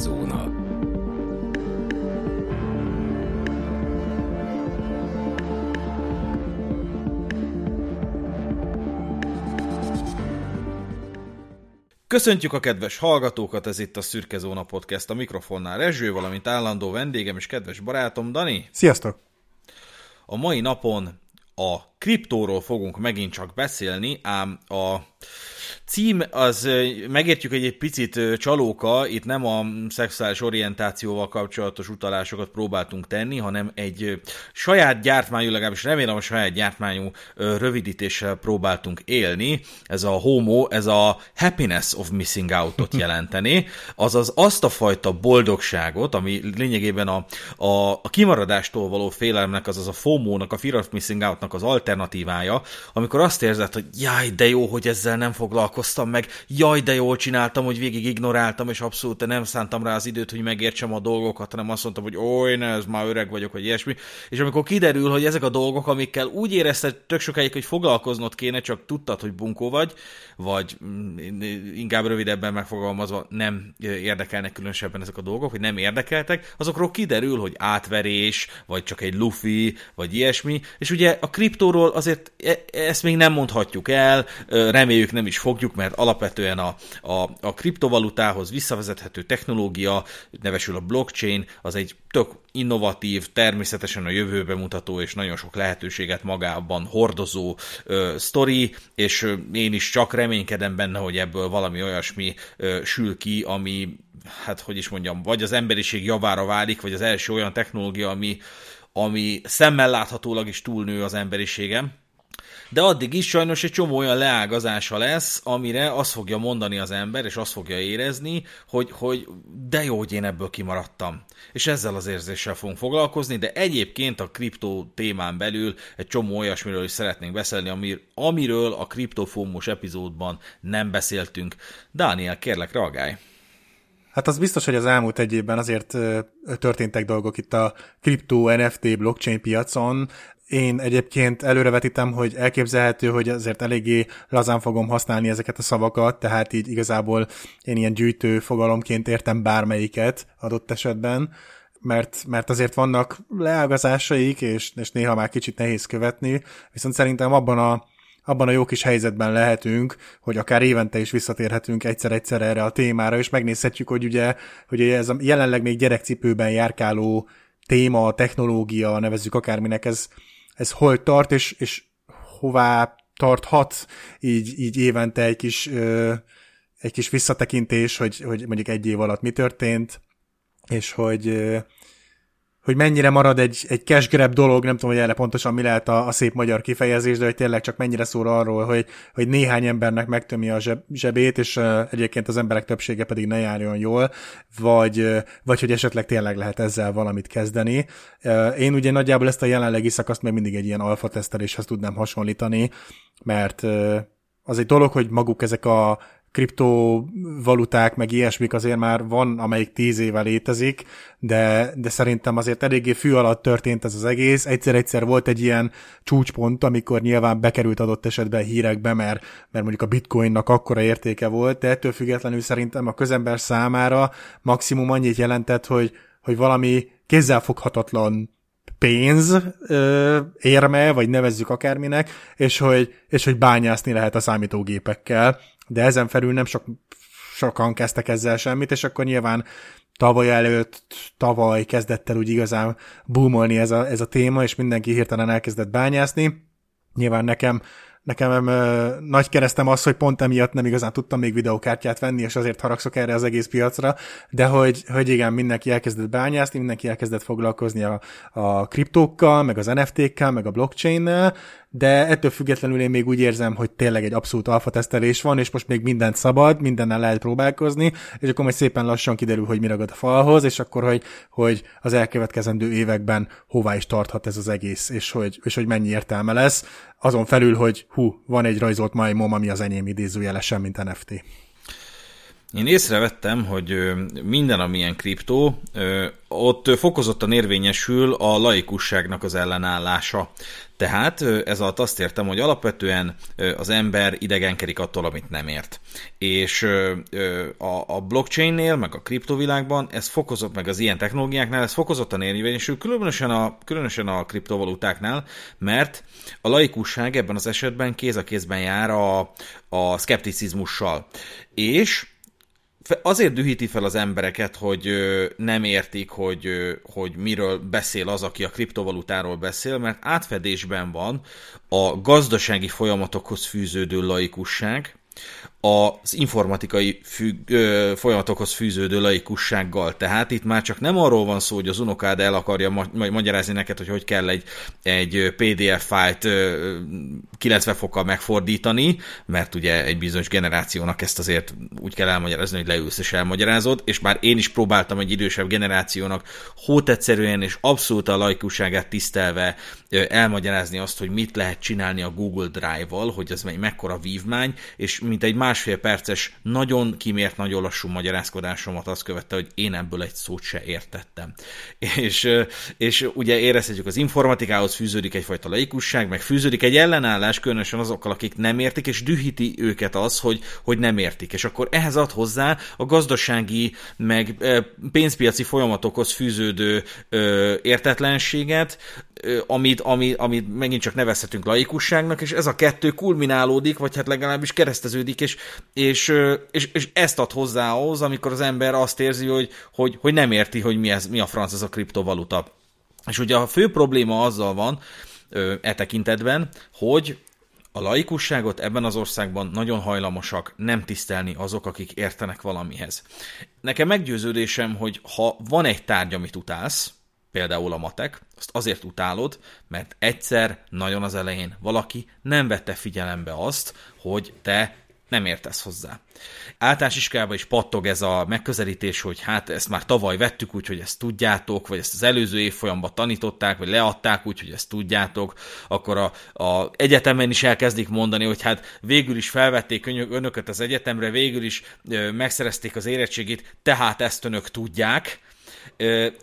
Zóna. Köszöntjük a kedves hallgatókat, ez itt a Szürke Zóna Podcast, a mikrofonnál Rezső, valamint állandó vendégem és kedves barátom Dani. Sziasztok! A mai napon a kriptóról fogunk megint csak beszélni, ám a cím az megértjük, hogy egy picit csalóka, itt nem a szexuális orientációval kapcsolatos utalásokat próbáltunk tenni, hanem egy saját gyártmányú, legalábbis remélem a saját gyártmányú rövidítéssel próbáltunk élni. Ez a homo, ez a happiness of missing out-ot jelenteni, azaz azt a fajta boldogságot, ami lényegében a, a, a kimaradástól való félelemnek, azaz a FOMO-nak, a fear of missing out-nak az alternatívája, amikor azt érzed, hogy jaj, de jó, hogy ezzel nem foglalkoztam meg, jaj, de jól csináltam, hogy végig ignoráltam, és abszolút nem szántam rá az időt, hogy megértsem a dolgokat, hanem azt mondtam, hogy oly, ne, ez már öreg vagyok, vagy ilyesmi. És amikor kiderül, hogy ezek a dolgok, amikkel úgy érezted tök sokáig, hogy foglalkoznod kéne, csak tudtad, hogy bunkó vagy, vagy mm, inkább rövidebben megfogalmazva nem érdekelnek különösebben ezek a dolgok, hogy nem érdekeltek, azokról kiderül, hogy átverés, vagy csak egy lufi, vagy ilyesmi, és ugye a kriptóról azért e, ezt még nem mondhatjuk el, reméljük nem is fogjuk, mert alapvetően a, a, a kriptovalutához visszavezethető technológia, nevesül a blockchain, az egy tök innovatív, természetesen a jövőbe mutató és nagyon sok lehetőséget magában hordozó ö, sztori, és én is csak reménykedem benne, hogy ebből valami olyasmi ö, sül ki, ami, hát hogy is mondjam, vagy az emberiség javára válik, vagy az első olyan technológia, ami, ami szemmel láthatólag is túlnő az emberiségem de addig is sajnos egy csomó olyan leágazása lesz, amire azt fogja mondani az ember, és azt fogja érezni, hogy, hogy de jó, hogy én ebből kimaradtam. És ezzel az érzéssel fogunk foglalkozni, de egyébként a kriptó témán belül egy csomó olyasmiről is szeretnénk beszélni, amir, amiről a kriptofómos epizódban nem beszéltünk. Dániel, kérlek, reagálj! Hát az biztos, hogy az elmúlt egy évben azért történtek dolgok itt a kriptó, NFT, blockchain piacon. Én egyébként előrevetítem, hogy elképzelhető, hogy azért eléggé lazán fogom használni ezeket a szavakat, tehát így igazából én ilyen gyűjtő fogalomként értem bármelyiket adott esetben, mert, mert azért vannak leágazásaik, és, és néha már kicsit nehéz követni, viszont szerintem abban a, abban a jó kis helyzetben lehetünk, hogy akár évente is visszatérhetünk egyszer-egyszer erre a témára, és megnézhetjük, hogy ugye, hogy ez a jelenleg még gyerekcipőben járkáló téma, technológia, nevezzük akárminek, ez, ez hol tart, és, és hová tarthat így, így évente egy kis, ö, egy kis visszatekintés, hogy, hogy mondjuk egy év alatt mi történt, és hogy, hogy mennyire marad egy, egy cash grab dolog, nem tudom, hogy erre pontosan mi lehet a, a szép magyar kifejezés, de hogy tényleg csak mennyire szól arról, hogy, hogy néhány embernek megtömi a zseb, zsebét, és uh, egyébként az emberek többsége pedig ne járjon jól, vagy, uh, vagy hogy esetleg tényleg lehet ezzel valamit kezdeni. Uh, én ugye nagyjából ezt a jelenlegi szakaszt még mindig egy ilyen alfa teszteléshez tudnám hasonlítani, mert uh, az egy dolog, hogy maguk ezek a kriptovaluták, meg ilyesmik azért már van, amelyik tíz éve létezik, de, de szerintem azért eléggé fű alatt történt ez az egész. Egyszer-egyszer volt egy ilyen csúcspont, amikor nyilván bekerült adott esetben hírekbe, mert, mert mondjuk a bitcoinnak akkora értéke volt, de ettől függetlenül szerintem a közember számára maximum annyit jelentett, hogy, hogy valami kézzelfoghatatlan pénz ö, érme, vagy nevezzük akárminek, és hogy, és hogy bányászni lehet a számítógépekkel, de ezen felül nem sok, sokan kezdtek ezzel semmit, és akkor nyilván tavaly előtt, tavaly kezdett el úgy igazán boomolni ez a, ez a téma, és mindenki hirtelen elkezdett bányászni. Nyilván nekem Nekem ö, nagy keresztem az, hogy pont emiatt nem igazán tudtam még videókártyát venni, és azért haragszok erre az egész piacra, de hogy, hogy igen, mindenki elkezdett bányászni, mindenki elkezdett foglalkozni a, a kriptókkal, meg az NFT-kkel, meg a blockchain-nel, de ettől függetlenül én még úgy érzem, hogy tényleg egy abszolút alfa tesztelés van, és most még mindent szabad, mindennel lehet próbálkozni, és akkor majd szépen lassan kiderül, hogy mi ragad a falhoz, és akkor, hogy, hogy az elkövetkezendő években hová is tarthat ez az egész, és hogy, és hogy mennyi értelme lesz, azon felül, hogy hú, van egy rajzolt majmom, ami az enyém idézőjelesen, mint NFT. Én észrevettem, hogy minden, amilyen kriptó, ott fokozottan érvényesül a laikusságnak az ellenállása. Tehát ez alatt azt értem, hogy alapvetően az ember idegenkedik attól, amit nem ért. És a blockchainnél, meg a kriptovilágban ez fokozott, meg az ilyen technológiáknál ez fokozottan érvényesül, különösen a, különösen a kriptovalutáknál, mert a laikusság ebben az esetben kéz a kézben jár a, a szkepticizmussal. És azért dühíti fel az embereket, hogy nem értik, hogy, hogy miről beszél az, aki a kriptovalutáról beszél, mert átfedésben van a gazdasági folyamatokhoz fűződő laikusság, az informatikai függ, ö, folyamatokhoz fűződő laikussággal. Tehát itt már csak nem arról van szó, hogy az unokád el akarja ma- magyarázni neked, hogy hogy kell egy, egy PDF fájlt ö, 90 fokkal megfordítani, mert ugye egy bizonyos generációnak ezt azért úgy kell elmagyarázni, hogy leülsz és elmagyarázod, és már én is próbáltam egy idősebb generációnak hótetszerűen és abszolút a laikusságát tisztelve ö, elmagyarázni azt, hogy mit lehet csinálni a Google Drive-val, hogy ez egy mekkora vívmány, és mint egy másfél perces, nagyon kimért, nagyon lassú magyarázkodásomat azt követte, hogy én ebből egy szót se értettem. És, és ugye érezhetjük, az informatikához fűződik egyfajta laikusság, meg fűződik egy ellenállás, különösen azokkal, akik nem értik, és dühíti őket az, hogy, hogy nem értik. És akkor ehhez ad hozzá a gazdasági, meg pénzpiaci folyamatokhoz fűződő értetlenséget, amit, amit, amit megint csak nevezhetünk laikusságnak, és ez a kettő kulminálódik, vagy hát legalábbis kereszteződik, és, és, és, és ezt ad hozzá ahhoz, amikor az ember azt érzi, hogy, hogy, hogy nem érti, hogy mi, ez, mi a franc ez a kriptovaluta. És ugye a fő probléma azzal van, e tekintetben, hogy a laikusságot ebben az országban nagyon hajlamosak nem tisztelni azok, akik értenek valamihez. Nekem meggyőződésem, hogy ha van egy tárgy, amit utálsz, például a matek, azt azért utálod, mert egyszer, nagyon az elején valaki nem vette figyelembe azt, hogy te nem értesz hozzá. Általános iskolában is pattog ez a megközelítés, hogy hát ezt már tavaly vettük, úgyhogy ezt tudjátok, vagy ezt az előző évfolyamban tanították, vagy leadták, úgyhogy ezt tudjátok, akkor a, a egyetemen is elkezdik mondani, hogy hát végül is felvették önöket az egyetemre, végül is ö, megszerezték az érettségét, tehát ezt önök tudják,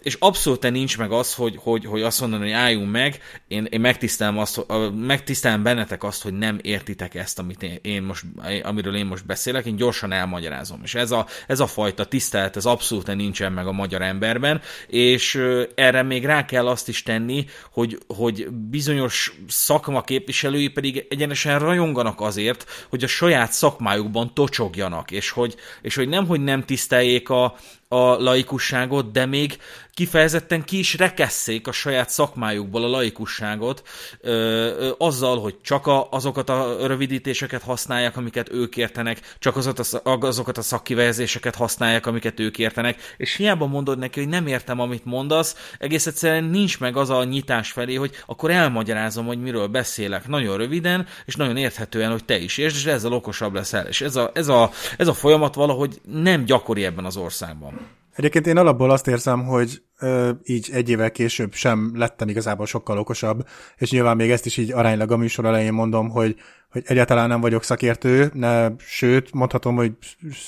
és abszolút nincs meg az, hogy, hogy, hogy azt mondani, hogy álljunk meg, én, én megtisztelem, azt, megtisztelem bennetek azt, hogy nem értitek ezt, amit én, én most, amiről én most beszélek, én gyorsan elmagyarázom. És ez a, ez a fajta tisztelet, ez abszolút nincsen meg a magyar emberben, és erre még rá kell azt is tenni, hogy, hogy bizonyos szakma képviselői pedig egyenesen rajonganak azért, hogy a saját szakmájukban tocsogjanak, és hogy, és hogy nem, hogy nem tiszteljék a, a laikusságot, de még kifejezetten ki is rekesszék a saját szakmájukból a laikusságot ö, ö, azzal, hogy csak a, azokat a rövidítéseket használják, amiket ők értenek, csak azokat a, azokat a szakkifejezéseket használják, amiket ők értenek, és hiába mondod neki, hogy nem értem, amit mondasz, egész egyszerűen nincs meg az a nyitás felé, hogy akkor elmagyarázom, hogy miről beszélek nagyon röviden, és nagyon érthetően, hogy te is értsd, és ezzel okosabb leszel. És ez a, ez a, ez a folyamat valahogy nem gyakori ebben az országban. Egyébként én alapból azt érzem, hogy ö, így egy évvel később sem lettem igazából sokkal okosabb, és nyilván még ezt is így aránylag a műsor elején mondom, hogy, hogy egyáltalán nem vagyok szakértő, ne, sőt, mondhatom, hogy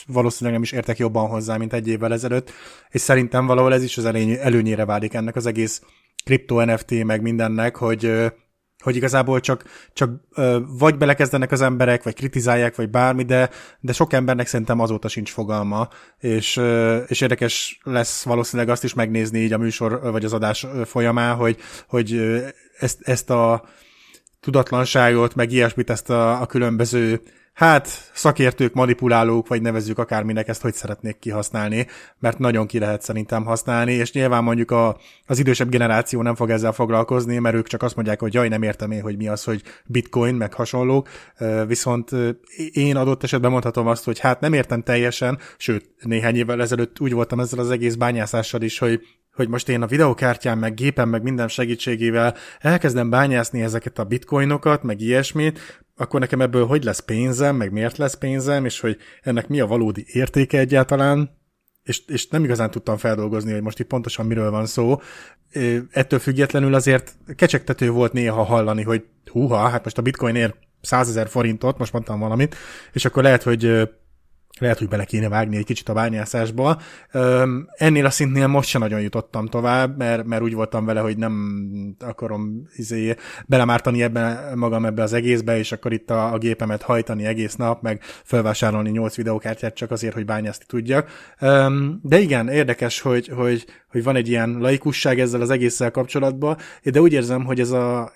valószínűleg nem is értek jobban hozzá, mint egy évvel ezelőtt, és szerintem valahol ez is az előnyére válik ennek az egész kripto NFT meg mindennek, hogy hogy igazából csak, csak ö, vagy belekezdenek az emberek, vagy kritizálják, vagy bármi, de, de sok embernek szerintem azóta sincs fogalma, és, ö, és érdekes lesz valószínűleg azt is megnézni így a műsor, vagy az adás folyamán, hogy, hogy ezt, ezt a tudatlanságot, meg ilyesmit, ezt a, a különböző hát szakértők, manipulálók, vagy nevezzük akárminek ezt, hogy szeretnék kihasználni, mert nagyon ki lehet szerintem használni, és nyilván mondjuk a, az idősebb generáció nem fog ezzel foglalkozni, mert ők csak azt mondják, hogy jaj, nem értem én, hogy mi az, hogy bitcoin, meg hasonlók, viszont én adott esetben mondhatom azt, hogy hát nem értem teljesen, sőt, néhány évvel ezelőtt úgy voltam ezzel az egész bányászással is, hogy hogy most én a videokártyám, meg gépem, meg minden segítségével elkezdem bányászni ezeket a bitcoinokat, meg ilyesmit, akkor nekem ebből hogy lesz pénzem, meg miért lesz pénzem, és hogy ennek mi a valódi értéke egyáltalán, és, és nem igazán tudtam feldolgozni, hogy most itt pontosan miről van szó. Ettől függetlenül azért kecsegtető volt néha hallani, hogy húha, hát most a bitcoin ér 100 ezer forintot, most mondtam valamit, és akkor lehet, hogy lehet, hogy bele kéne vágni egy kicsit a bányászásba. Ennél a szintnél most sem nagyon jutottam tovább, mert, mert úgy voltam vele, hogy nem akarom izé, belemártani ebben magam ebbe az egészbe, és akkor itt a, a gépemet hajtani egész nap, meg felvásárolni 8 videókártyát csak azért, hogy bányászni tudjak. De igen, érdekes, hogy, hogy, hogy van egy ilyen laikusság ezzel az egésszel kapcsolatban, de úgy érzem, hogy ez a,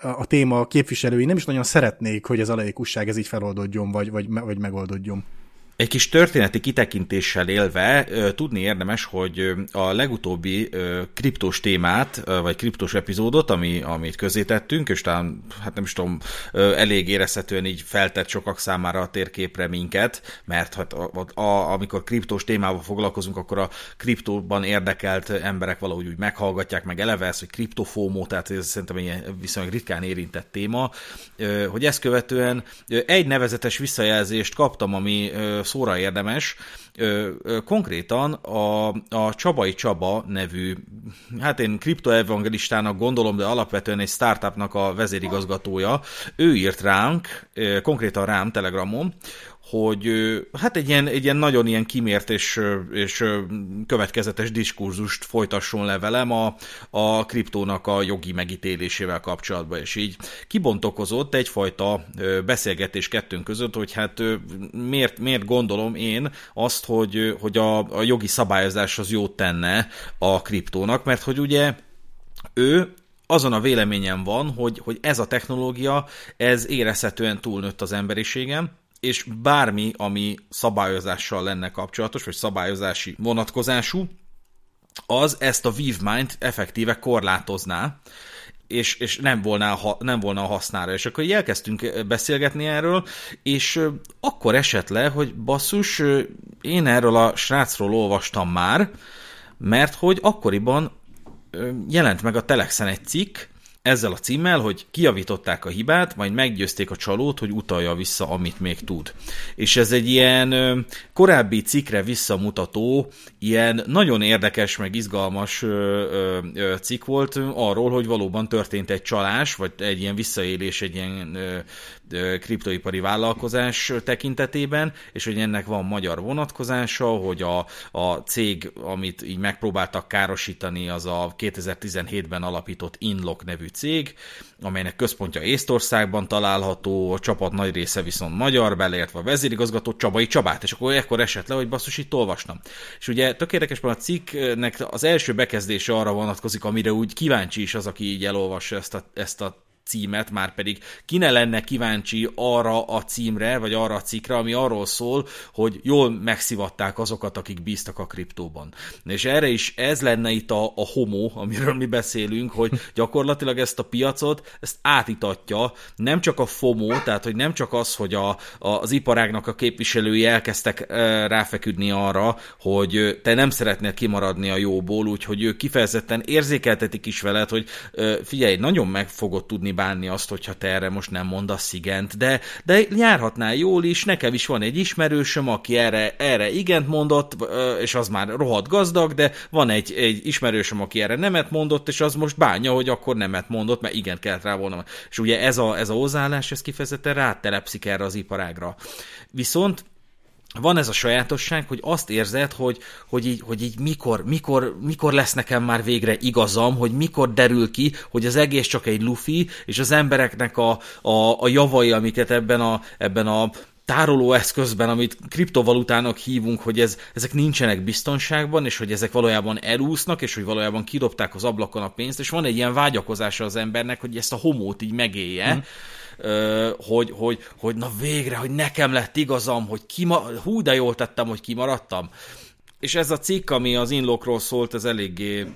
a téma képviselői nem is nagyon szeretnék, hogy ez a laikusság ez így feloldódjon, vagy, vagy, vagy megoldódjon. Egy kis történeti kitekintéssel élve tudni érdemes, hogy a legutóbbi kriptós témát, vagy kriptós epizódot, ami, amit közé tettünk, és talán, hát nem is tudom, elég érezhetően így feltett sokak számára a térképre minket, mert hát a, a, amikor kriptós témával foglalkozunk, akkor a kriptóban érdekelt emberek valahogy úgy meghallgatják, meg eleve ezt, hogy kriptofómó, tehát ez szerintem egy viszonylag ritkán érintett téma, hogy ezt követően egy nevezetes visszajelzést kaptam, ami szóra érdemes. Konkrétan a, a Csabai Csaba nevű, hát én kriptoevangelistának gondolom, de alapvetően egy startupnak a vezérigazgatója, ő írt ránk, konkrétan rám Telegramon, hogy hát egy ilyen, egy ilyen nagyon ilyen kimért és, és következetes diskurzust folytasson le velem a, a kriptónak a jogi megítélésével kapcsolatban, és így kibontokozott egyfajta beszélgetés kettőnk között, hogy hát miért, miért gondolom én azt, hogy, hogy a, a jogi szabályozás az jót tenne a kriptónak, mert hogy ugye ő azon a véleményem van, hogy, hogy ez a technológia, ez érezhetően túlnőtt az emberiségem, és bármi, ami szabályozással lenne kapcsolatos, vagy szabályozási vonatkozású, az ezt a vívmányt effektíve korlátozná, és, és nem, volna, nem volna a hasznára. És akkor elkezdtünk beszélgetni erről, és akkor esett le, hogy basszus, én erről a srácról olvastam már, mert hogy akkoriban jelent meg a Telexen egy cikk, ezzel a címmel, hogy kiavították a hibát, majd meggyőzték a csalót, hogy utalja vissza, amit még tud. És ez egy ilyen korábbi cikre visszamutató, ilyen nagyon érdekes, meg izgalmas cikk volt arról, hogy valóban történt egy csalás, vagy egy ilyen visszaélés egy ilyen kriptoipari vállalkozás tekintetében, és hogy ennek van magyar vonatkozása, hogy a, a cég, amit így megpróbáltak károsítani, az a 2017-ben alapított Inlock nevű cég, amelynek központja Észtországban található, a csapat nagy része viszont magyar, beleértve a vezérigazgató Csabai Csabát, és akkor ekkor esett le, hogy basszus, itt olvastam. És ugye tök érdekes, a cikknek az első bekezdése arra vonatkozik, amire úgy kíváncsi is az, aki így elolvassa ezt a, ezt a címet, már pedig ki ne lenne kíváncsi arra a címre, vagy arra a cikkre, ami arról szól, hogy jól megszivatták azokat, akik bíztak a kriptóban. És erre is ez lenne itt a, a homo, amiről mi beszélünk, hogy gyakorlatilag ezt a piacot, ezt átitatja, nem csak a FOMO, tehát hogy nem csak az, hogy a, a, az iparágnak a képviselői elkezdtek e, ráfeküdni arra, hogy te nem szeretnél kimaradni a jóból, úgyhogy ők kifejezetten érzékeltetik is veled, hogy e, figyelj, nagyon meg fogod tudni bánni azt, hogyha te erre most nem mondasz igent, de, de járhatnál jól is, nekem is van egy ismerősöm, aki erre, erre igent mondott, és az már rohadt gazdag, de van egy, egy ismerősöm, aki erre nemet mondott, és az most bánja, hogy akkor nemet mondott, mert igent kellett rá volna. És ugye ez a, ez a hozzáállás, ez kifejezetten rátelepszik erre az iparágra. Viszont van ez a sajátosság, hogy azt érzed, hogy, hogy, így, hogy így mikor, mikor, mikor lesz nekem már végre igazam, hogy mikor derül ki, hogy az egész csak egy lufi, és az embereknek a, a, a javai, amiket ebben a, ebben a tárolóeszközben, amit kriptovalutának hívunk, hogy ez, ezek nincsenek biztonságban, és hogy ezek valójában elúsznak, és hogy valójában kidobták az ablakon a pénzt, és van egy ilyen vágyakozása az embernek, hogy ezt a homót így megélje, mm hogy, hogy, hogy na végre, hogy nekem lett igazam, hogy kima, hú, de jól tettem, hogy kimaradtam. És ez a cikk, ami az inlokról szólt, ez eléggé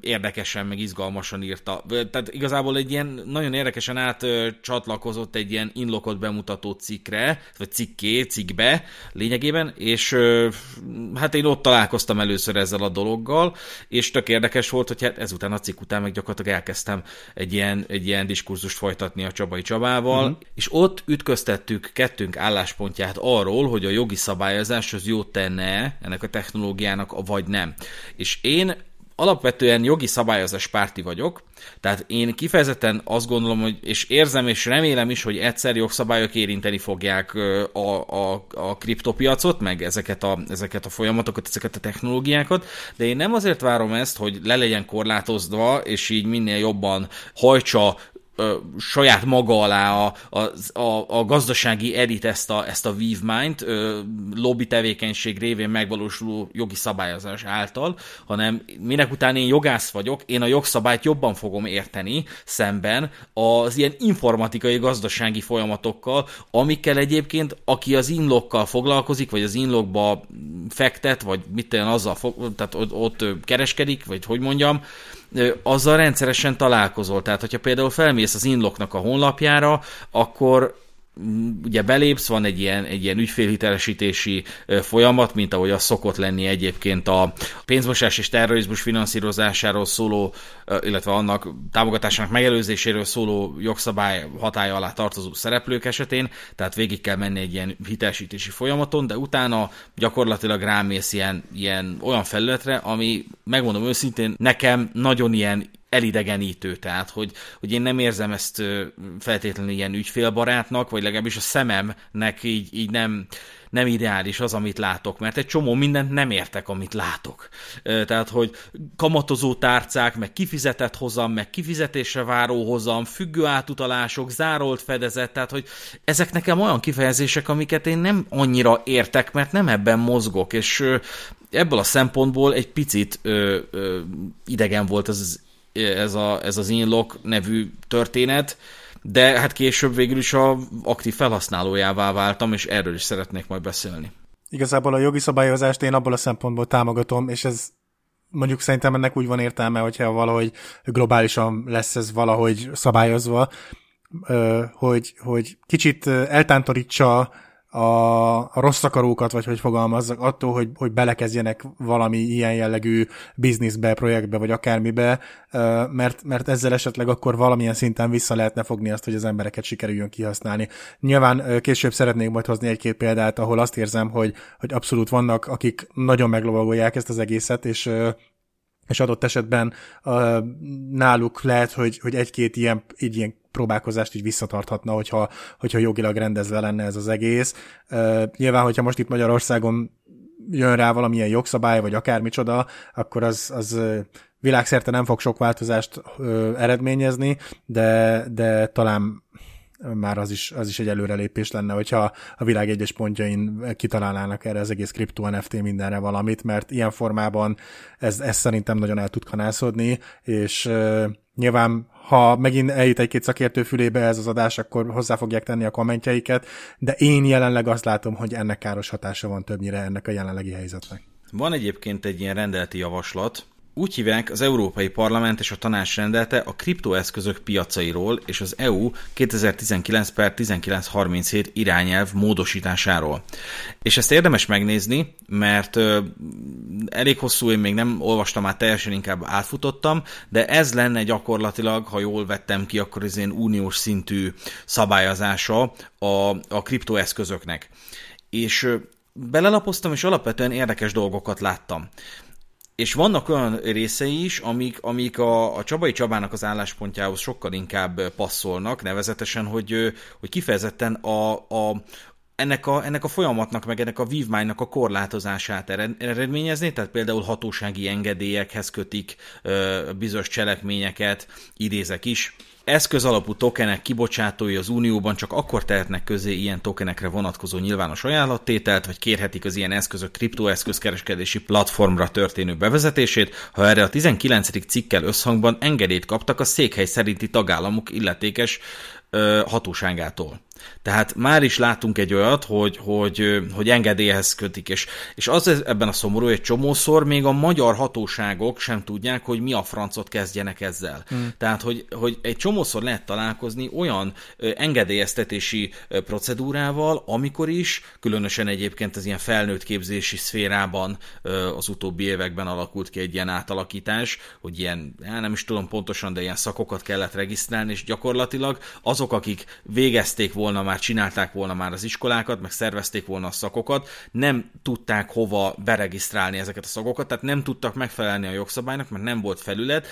érdekesen, meg izgalmasan írta. Tehát igazából egy ilyen nagyon érdekesen átcsatlakozott egy ilyen inlokot bemutató cikkre, vagy cikké, cikkbe lényegében, és hát én ott találkoztam először ezzel a dologgal, és tök érdekes volt, hogy hát ezután a cikk után meg gyakorlatilag elkezdtem egy ilyen, egy ilyen diskurzust folytatni a Csabai Csabával, mm-hmm. és ott ütköztettük kettőnk álláspontját arról, hogy a jogi szabályozás az jót tenne ennek a technológiának, vagy nem. És én alapvetően jogi szabályozás párti vagyok, tehát én kifejezetten azt gondolom, hogy, és érzem és remélem is, hogy egyszer jogszabályok érinteni fogják a, a, a kriptopiacot, meg ezeket a, ezeket a folyamatokat, ezeket a technológiákat, de én nem azért várom ezt, hogy le legyen korlátozva, és így minél jobban hajtsa ö, saját maga alá a, a, a, a gazdasági elit ezt a, ezt a vívmányt ö, lobby tevékenység révén megvalósuló jogi szabályozás által, hanem minek után én jogász vagyok, én a jogszabályt jobban fogom érteni szemben az ilyen informatikai gazdasági folyamatokkal, amikkel egyébként, aki az inlokkal foglalkozik, vagy az inlokba fektet, vagy mit azzal, fog, tehát ott, ott kereskedik, vagy hogy mondjam, azzal rendszeresen találkozol. Tehát, hogyha például felmész az Inlocknak a honlapjára, akkor ugye belépsz, van egy ilyen, egy ilyen ügyfélhitelesítési folyamat, mint ahogy az szokott lenni egyébként a pénzmosás és terrorizmus finanszírozásáról szóló, illetve annak támogatásának megelőzéséről szóló jogszabály hatája alá tartozó szereplők esetén, tehát végig kell menni egy ilyen hitelesítési folyamaton, de utána gyakorlatilag rámész ilyen, ilyen olyan felületre, ami megmondom őszintén, nekem nagyon ilyen elidegenítő, tehát hogy, hogy én nem érzem ezt feltétlenül ilyen ügyfélbarátnak, vagy legalábbis a szememnek így, így nem, nem ideális az, amit látok, mert egy csomó mindent nem értek, amit látok. Tehát, hogy kamatozó tárcák, meg kifizetett hozam, meg kifizetésre váró hozam, függő átutalások, zárolt fedezet, tehát, hogy ezek nekem olyan kifejezések, amiket én nem annyira értek, mert nem ebben mozgok, és ebből a szempontból egy picit ö, ö, idegen volt az ez, a, ez az Inlock nevű történet, de hát később végül is a aktív felhasználójává váltam, és erről is szeretnék majd beszélni. Igazából a jogi szabályozást én abból a szempontból támogatom, és ez mondjuk szerintem ennek úgy van értelme, hogyha valahogy globálisan lesz ez valahogy szabályozva, hogy, hogy kicsit eltántorítsa a, a rossz akarókat, vagy hogy fogalmazzak, attól, hogy, hogy belekezdjenek valami ilyen jellegű bizniszbe, projektbe, vagy akármibe, mert, mert ezzel esetleg akkor valamilyen szinten vissza lehetne fogni azt, hogy az embereket sikerüljön kihasználni. Nyilván később szeretnék majd hozni egy-két példát, ahol azt érzem, hogy, hogy abszolút vannak, akik nagyon meglovagolják ezt az egészet, és és adott esetben uh, náluk lehet, hogy, hogy egy-két ilyen, egy ilyen próbálkozást így visszatarthatna, hogyha, hogyha jogilag rendezve lenne ez az egész. Uh, nyilván, hogyha most itt Magyarországon jön rá valamilyen jogszabály, vagy akármicsoda, akkor az, az világszerte nem fog sok változást uh, eredményezni, de, de talán már az is, az is egy előrelépés lenne, hogyha a világ egyes pontjain kitalálnának erre az egész kripto NFT mindenre valamit, mert ilyen formában ez, ez szerintem nagyon el tud kanászodni, és uh, nyilván ha megint eljut egy-két szakértő fülébe ez az adás, akkor hozzá fogják tenni a kommentjeiket, de én jelenleg azt látom, hogy ennek káros hatása van többnyire ennek a jelenlegi helyzetnek. Van egyébként egy ilyen rendeleti javaslat, úgy hívják az Európai Parlament és a Tanács rendelte a kriptoeszközök piacairól és az EU 2019 per 1937 irányelv módosításáról. És ezt érdemes megnézni, mert elég hosszú, én még nem olvastam át teljesen, inkább átfutottam, de ez lenne gyakorlatilag, ha jól vettem ki, akkor az én uniós szintű szabályozása a, a kriptoeszközöknek. És belelapoztam, és alapvetően érdekes dolgokat láttam és vannak olyan részei is, amik, amik a, a Csabai Csabának az álláspontjához sokkal inkább passzolnak, nevezetesen, hogy, hogy kifejezetten a, a, ennek a, ennek a folyamatnak, meg ennek a vívmánynak a korlátozását eredményezni, tehát például hatósági engedélyekhez kötik ö, bizonyos cselekményeket, idézek is, Eszközalapú tokenek kibocsátói az Unióban csak akkor tehetnek közé ilyen tokenekre vonatkozó nyilvános ajánlattételt, vagy kérhetik az ilyen eszközök kriptoeszközkereskedési platformra történő bevezetését, ha erre a 19. cikkel összhangban engedélyt kaptak a székhely szerinti tagállamok illetékes ö, hatóságától. Tehát már is látunk egy olyat, hogy, hogy, hogy engedélyhez kötik, és, és az ebben a szomorú, egy csomószor még a magyar hatóságok sem tudják, hogy mi a francot kezdjenek ezzel. Hmm. Tehát, hogy, hogy egy csomószor lehet találkozni olyan engedélyeztetési procedúrával, amikor is, különösen egyébként az ilyen felnőtt képzési szférában az utóbbi években alakult ki egy ilyen átalakítás, hogy ilyen, nem is tudom pontosan, de ilyen szakokat kellett regisztrálni, és gyakorlatilag azok, akik végezték volna volna már, csinálták volna már az iskolákat, meg szervezték volna a szakokat, nem tudták hova beregisztrálni ezeket a szakokat, tehát nem tudtak megfelelni a jogszabálynak, mert nem volt felület,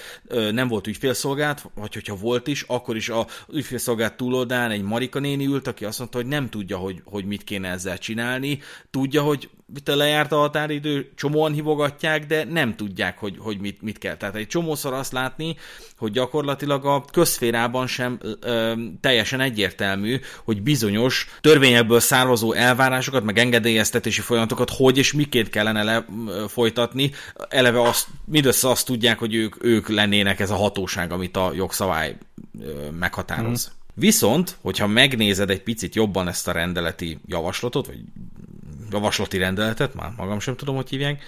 nem volt ügyfélszolgált, vagy hogyha volt is, akkor is a ügyfélszolgált túloldán egy Marika néni ült, aki azt mondta, hogy nem tudja, hogy, hogy mit kéne ezzel csinálni, tudja, hogy a lejárt a határidő, csomóan hívogatják, de nem tudják, hogy, hogy mit, mit kell. Tehát egy csomószor azt látni, hogy gyakorlatilag a közférában sem ö, teljesen egyértelmű, hogy bizonyos törvényekből származó elvárásokat, meg engedélyeztetési folyamatokat hogy és miként kellene le, ö, folytatni. Eleve azt, mindössze azt tudják, hogy ők, ők lennének ez a hatóság, amit a jogszabály ö, meghatároz. Mm. Viszont, hogyha megnézed egy picit jobban ezt a rendeleti javaslatot, vagy javaslati rendeletet, már magam sem tudom, hogy hívják,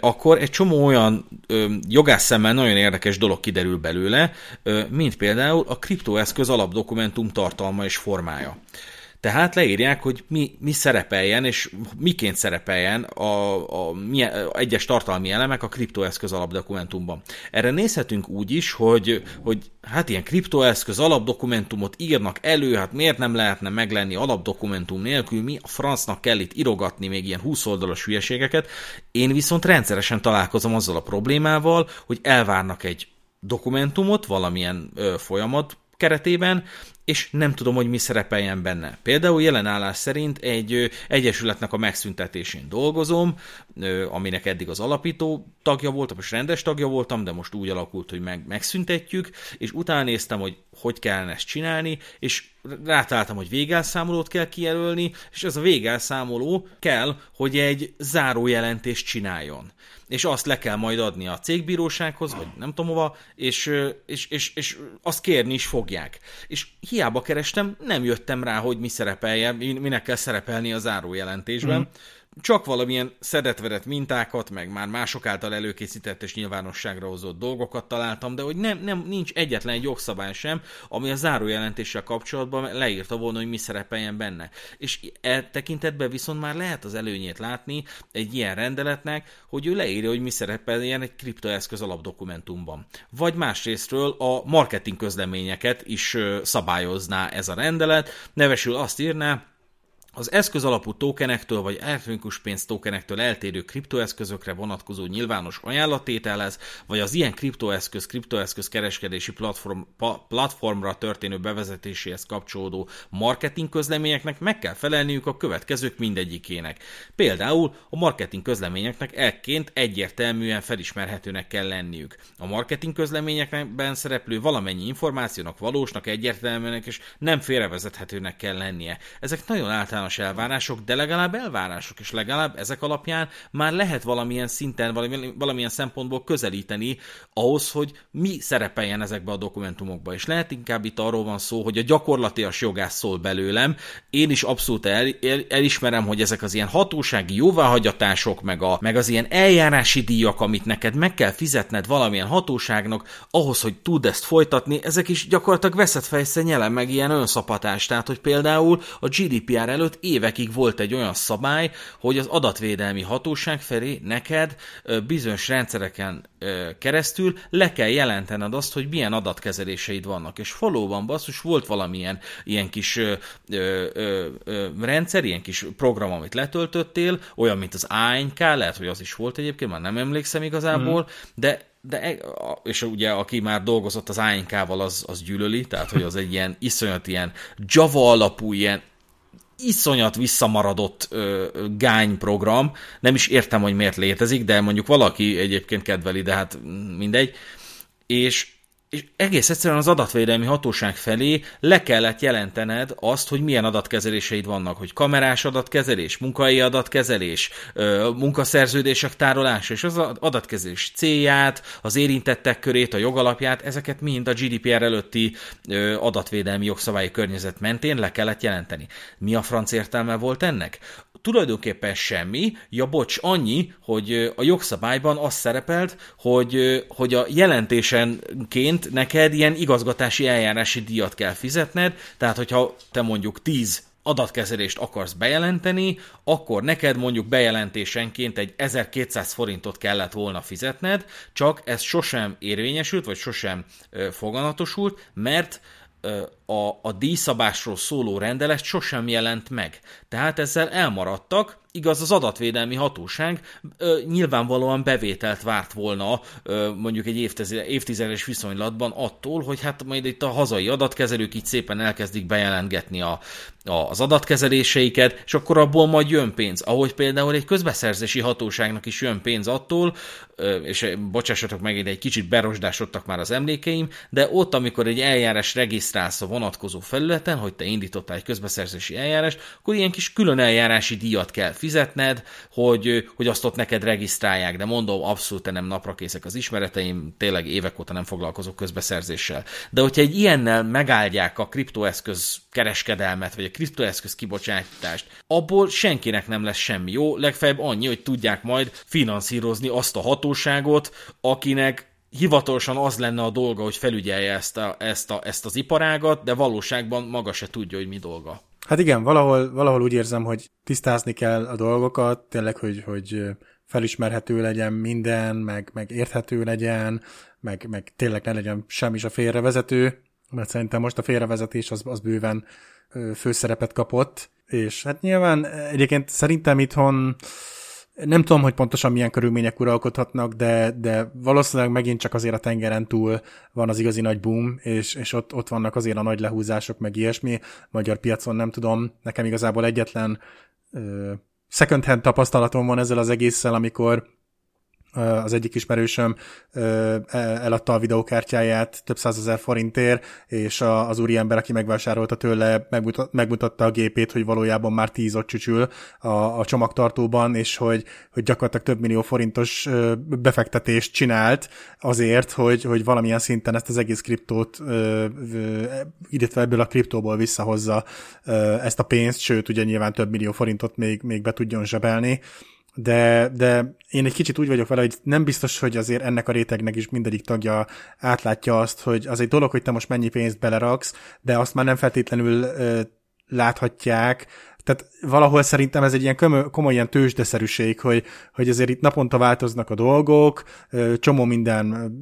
akkor egy csomó olyan ö, jogász szemmel nagyon érdekes dolog kiderül belőle, mint például a kriptoeszköz alapdokumentum tartalma és formája. Tehát leírják, hogy mi, mi szerepeljen, és miként szerepeljen a, a, a egyes tartalmi elemek a kriptoeszköz alapdokumentumban. Erre nézhetünk úgy is, hogy, hogy hát ilyen kriptoeszköz alapdokumentumot írnak elő, hát miért nem lehetne meglenni alapdokumentum nélkül, mi a francnak kell itt irogatni még ilyen 20 oldalas hülyeségeket. Én viszont rendszeresen találkozom azzal a problémával, hogy elvárnak egy dokumentumot valamilyen ö, folyamat keretében, és nem tudom, hogy mi szerepeljen benne. Például jelenállás szerint egy egyesületnek a megszüntetésén dolgozom, aminek eddig az alapító tagja voltam, és rendes tagja voltam, de most úgy alakult, hogy meg, megszüntetjük, és utána néztem, hogy hogy kellene ezt csinálni, és rátaláltam, hogy végelszámolót kell kijelölni, és ez a végelszámoló kell, hogy egy zárójelentést csináljon és azt le kell majd adni a cégbírósághoz, vagy nem tudom hova, és, és, és, és azt kérni is fogják. És hiába kerestem, nem jöttem rá, hogy mi szerepeljen, minek kell szerepelni a zárójelentésben. Mm csak valamilyen szedetvedett mintákat, meg már mások által előkészített és nyilvánosságra hozott dolgokat találtam, de hogy nem, nem nincs egyetlen egy jogszabály sem, ami a zárójelentéssel kapcsolatban leírta volna, hogy mi szerepeljen benne. És e tekintetben viszont már lehet az előnyét látni egy ilyen rendeletnek, hogy ő leírja, hogy mi szerepeljen egy kriptoeszköz alapdokumentumban. Vagy másrésztről a marketing közleményeket is szabályozná ez a rendelet, nevesül azt írná, az eszköz alapú tokenektől vagy elektronikus pénz tokenektől eltérő kriptoeszközökre vonatkozó nyilvános ajánlatételhez, vagy az ilyen kriptoeszköz, kriptoeszköz kereskedési platform, pa, platformra történő bevezetéséhez kapcsolódó marketing közleményeknek meg kell felelniük a következők mindegyikének. Például a marketing közleményeknek ekként egyértelműen felismerhetőnek kell lenniük. A marketing közleményekben szereplő valamennyi információnak valósnak, egyértelműnek és nem félrevezethetőnek kell lennie. Ezek nagyon általános általános elvárások, de legalább elvárások, és legalább ezek alapján már lehet valamilyen szinten, valamilyen szempontból közelíteni ahhoz, hogy mi szerepeljen ezekbe a dokumentumokba. És lehet inkább itt arról van szó, hogy a gyakorlatias jogász szól belőlem. Én is abszolút el, el, elismerem, hogy ezek az ilyen hatósági jóváhagyatások, meg, a, meg az ilyen eljárási díjak, amit neked meg kell fizetned valamilyen hatóságnak, ahhoz, hogy tud ezt folytatni, ezek is gyakorlatilag veszett fejsze nyelem, meg ilyen önszapatás. Tehát, hogy például a GDPR előtt évekig volt egy olyan szabály, hogy az adatvédelmi hatóság felé neked bizonyos rendszereken keresztül le kell jelentened azt, hogy milyen adatkezeléseid vannak. És valóban basszus volt valamilyen ilyen kis ö, ö, ö, rendszer, ilyen kis program, amit letöltöttél, olyan, mint az ANK, lehet, hogy az is volt egyébként, már nem emlékszem igazából, mm. de de, e, és ugye aki már dolgozott az ANK-val, az, az gyűlöli, tehát hogy az egy ilyen iszonyat ilyen Java alapú, ilyen iszonyat visszamaradott ö, gány program, nem is értem, hogy miért létezik, de mondjuk valaki egyébként kedveli, de hát mindegy, és és egész egyszerűen az adatvédelmi hatóság felé le kellett jelentened azt, hogy milyen adatkezeléseid vannak, hogy kamerás adatkezelés, munkai adatkezelés, munkaszerződések tárolása, és az adatkezelés célját, az érintettek körét, a jogalapját, ezeket mind a GDPR előtti adatvédelmi jogszabályi környezet mentén le kellett jelenteni. Mi a franc értelme volt ennek? Tulajdonképpen semmi, ja bocs, annyi, hogy a jogszabályban az szerepelt, hogy, hogy a jelentésenként neked ilyen igazgatási eljárási díjat kell fizetned, tehát hogyha te mondjuk 10 adatkezelést akarsz bejelenteni, akkor neked mondjuk bejelentésenként egy 1200 forintot kellett volna fizetned, csak ez sosem érvényesült, vagy sosem foganatosult, mert a, a díjszabásról szóló rendelet sosem jelent meg. Tehát ezzel elmaradtak, Igaz, az adatvédelmi hatóság ö, nyilvánvalóan bevételt várt volna ö, mondjuk egy évtizedes viszonylatban attól, hogy hát majd itt a hazai adatkezelők így szépen elkezdik bejelentgetni a, a, az adatkezeléseiket, és akkor abból majd jön pénz. Ahogy például egy közbeszerzési hatóságnak is jön pénz attól, ö, és bocsássatok meg, egy kicsit berosdásodtak már az emlékeim, de ott, amikor egy eljárás regisztrálsz a vonatkozó felületen, hogy te indítottál egy közbeszerzési eljárást, akkor ilyen kis külön eljárási díjat kell fizetned, hogy, hogy azt ott neked regisztrálják, de mondom, abszolút nem napra készek az ismereteim, tényleg évek óta nem foglalkozok közbeszerzéssel. De hogyha egy ilyennel megáldják a kriptoeszköz kereskedelmet, vagy a kriptoeszköz kibocsátást, abból senkinek nem lesz semmi jó, legfeljebb annyi, hogy tudják majd finanszírozni azt a hatóságot, akinek hivatalosan az lenne a dolga, hogy felügyelje ezt, a, ezt, a, ezt az iparágat, de valóságban maga se tudja, hogy mi dolga. Hát igen, valahol, valahol úgy érzem, hogy tisztázni kell a dolgokat, tényleg, hogy, hogy felismerhető legyen minden, meg, meg érthető legyen, meg, meg tényleg ne legyen semmi is a félrevezető, mert szerintem most a félrevezetés az, az bőven főszerepet kapott, és hát nyilván egyébként szerintem itthon nem tudom, hogy pontosan milyen körülmények uralkodhatnak, de, de valószínűleg megint csak azért a tengeren túl van az igazi nagy boom, és, és ott, ott vannak azért a nagy lehúzások, meg ilyesmi. Magyar piacon nem tudom, nekem igazából egyetlen ö, second hand tapasztalatom van ezzel az egésszel, amikor az egyik ismerősöm eladta a videókártyáját több százezer forintért, és az úriember, aki megvásárolta tőle, megmutatta a gépét, hogy valójában már tíz ott csücsül a, a csomagtartóban, és hogy, hogy gyakorlatilag több millió forintos befektetést csinált azért, hogy, hogy valamilyen szinten ezt az egész kriptót, illetve ebből a kriptóból visszahozza ezt a pénzt, sőt, ugye nyilván több millió forintot még, még be tudjon zsebelni de, de én egy kicsit úgy vagyok vele, hogy nem biztos, hogy azért ennek a rétegnek is mindegyik tagja átlátja azt, hogy az egy dolog, hogy te most mennyi pénzt beleraksz, de azt már nem feltétlenül ö, láthatják, tehát valahol szerintem ez egy ilyen komoly, komoly ilyen tőzsdeszerűség, hogy, hogy azért itt naponta változnak a dolgok, csomó minden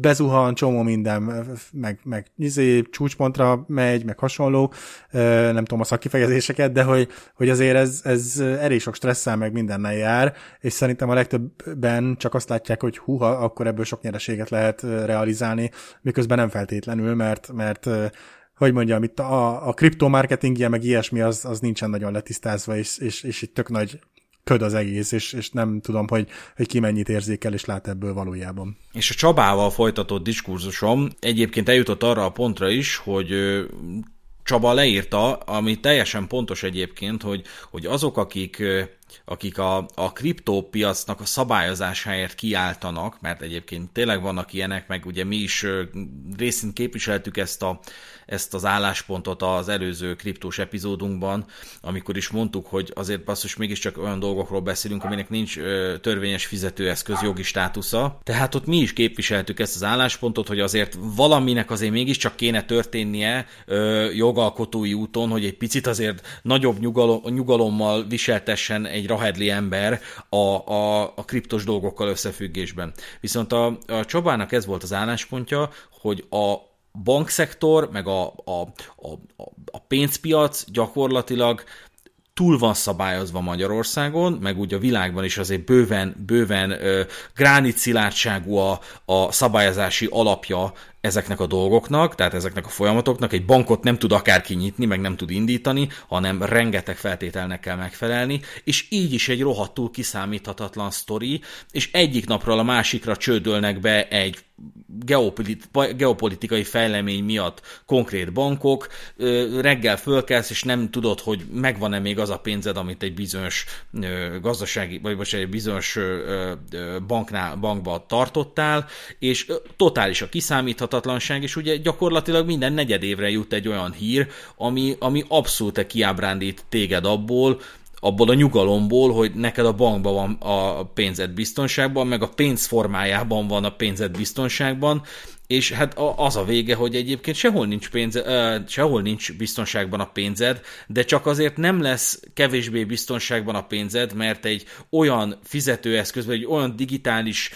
bezuhan, csomó minden meg, meg izé, csúcspontra megy, meg hasonló, nem tudom a szakifejezéseket, de hogy, hogy azért ez, ez elég sok stresszel meg mindennel jár, és szerintem a legtöbben csak azt látják, hogy huha, akkor ebből sok nyereséget lehet realizálni, miközben nem feltétlenül, mert, mert hogy mondjam, itt a, a kriptomarketingje, meg ilyesmi, az, az nincsen nagyon letisztázva, és, és, és itt tök nagy köd az egész, és, és nem tudom, hogy, hogy ki mennyit érzékel és lát ebből valójában. És a Csabával folytatott diskurzusom egyébként eljutott arra a pontra is, hogy Csaba leírta, ami teljesen pontos egyébként, hogy, hogy azok, akik akik a, a kriptópiacnak a szabályozásáért kiáltanak, mert egyébként tényleg vannak ilyenek, meg ugye mi is részint képviseltük ezt a, ezt az álláspontot az előző kriptós epizódunkban, amikor is mondtuk, hogy azért basszus mégiscsak olyan dolgokról beszélünk, aminek nincs törvényes fizetőeszköz jogi státusza. Tehát ott mi is képviseltük ezt az álláspontot, hogy azért valaminek azért mégiscsak kéne történnie jogalkotói úton, hogy egy picit azért nagyobb nyugalom, nyugalommal viseltessen egy rahedli ember a, a, a kriptos dolgokkal összefüggésben. Viszont a, a Csabának ez volt az álláspontja, hogy a bankszektor, meg a, a, a, a pénzpiac gyakorlatilag túl van szabályozva Magyarországon, meg úgy a világban is azért bőven, bőven ö, gránit szilárdságú a, a szabályozási alapja ezeknek a dolgoknak, tehát ezeknek a folyamatoknak. Egy bankot nem tud akárki nyitni, meg nem tud indítani, hanem rengeteg feltételnek kell megfelelni, és így is egy rohadtul kiszámíthatatlan sztori, és egyik napról a másikra csődölnek be egy geopolitikai fejlemény miatt konkrét bankok, reggel fölkelsz, és nem tudod, hogy megvan-e még az a pénzed, amit egy bizonyos gazdasági, vagy most egy bizonyos banknál, bankba tartottál, és totális a kiszámíthatatlanság, és ugye gyakorlatilag minden negyed évre jut egy olyan hír, ami, ami abszolút kiábrándít téged abból, abból a nyugalomból, hogy neked a bankban van a pénzed biztonságban, meg a pénz formájában van a pénzed biztonságban, és hát az a vége, hogy egyébként sehol nincs, pénze, sehol nincs biztonságban a pénzed, de csak azért nem lesz kevésbé biztonságban a pénzed, mert egy olyan fizetőeszköz, vagy egy olyan digitális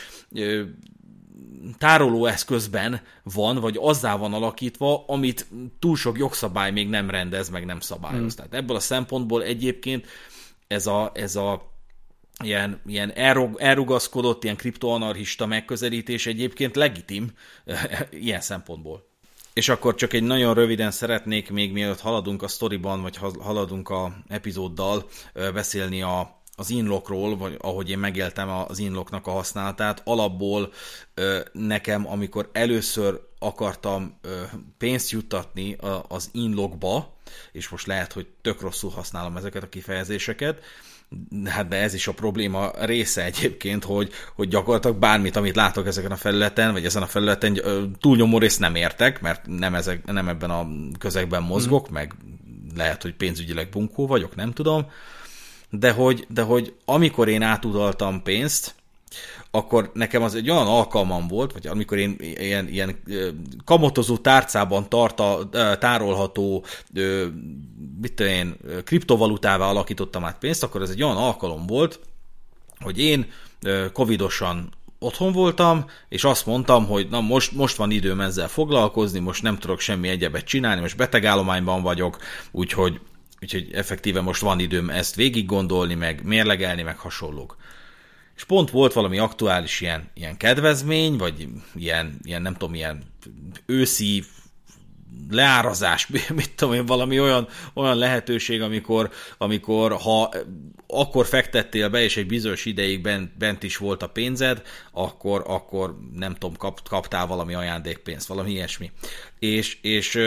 tárolóeszközben van, vagy azzá van alakítva, amit túl sok jogszabály még nem rendez, meg nem szabályoz. Mm. Tehát ebből a szempontból egyébként ez a, ez a ilyen, ilyen elrug, elrugaszkodott, ilyen kriptoanarchista megközelítés egyébként legitim ilyen szempontból. És akkor csak egy nagyon röviden szeretnék még mielőtt haladunk a sztoriban, vagy haladunk a epizóddal beszélni a, az inlockról, vagy ahogy én megéltem az inlocknak a használatát. Alapból nekem, amikor először akartam pénzt juttatni az inlockba, és most lehet, hogy tök rosszul használom ezeket a kifejezéseket, Hát de ez is a probléma része egyébként, hogy, hogy gyakorlatilag bármit, amit látok ezeken a felületen, vagy ezen a felületen túlnyomó részt nem értek, mert nem, ezek, nem ebben a közegben mozgok, mm. meg lehet, hogy pénzügyileg bunkó vagyok, nem tudom, de hogy, de hogy amikor én átudaltam pénzt, akkor nekem az egy olyan alkalmam volt, vagy amikor én ilyen, ilyen kamotozó tárcában tarta, tárolható mit tudom én, kriptovalutává alakítottam át pénzt, akkor ez egy olyan alkalom volt, hogy én covidosan otthon voltam, és azt mondtam, hogy na most, most van időm ezzel foglalkozni, most nem tudok semmi egyebet csinálni, most betegállományban vagyok, úgyhogy, úgyhogy effektíve most van időm ezt végig gondolni, meg mérlegelni, meg hasonlók és pont volt valami aktuális ilyen, ilyen kedvezmény, vagy ilyen, ilyen, nem tudom, ilyen őszi leárazás, mit tudom én, valami olyan, olyan lehetőség, amikor, amikor ha akkor fektettél be, és egy bizonyos ideig bent, bent is volt a pénzed, akkor, akkor nem tudom, kap, kaptál valami ajándékpénzt, valami ilyesmi. És, és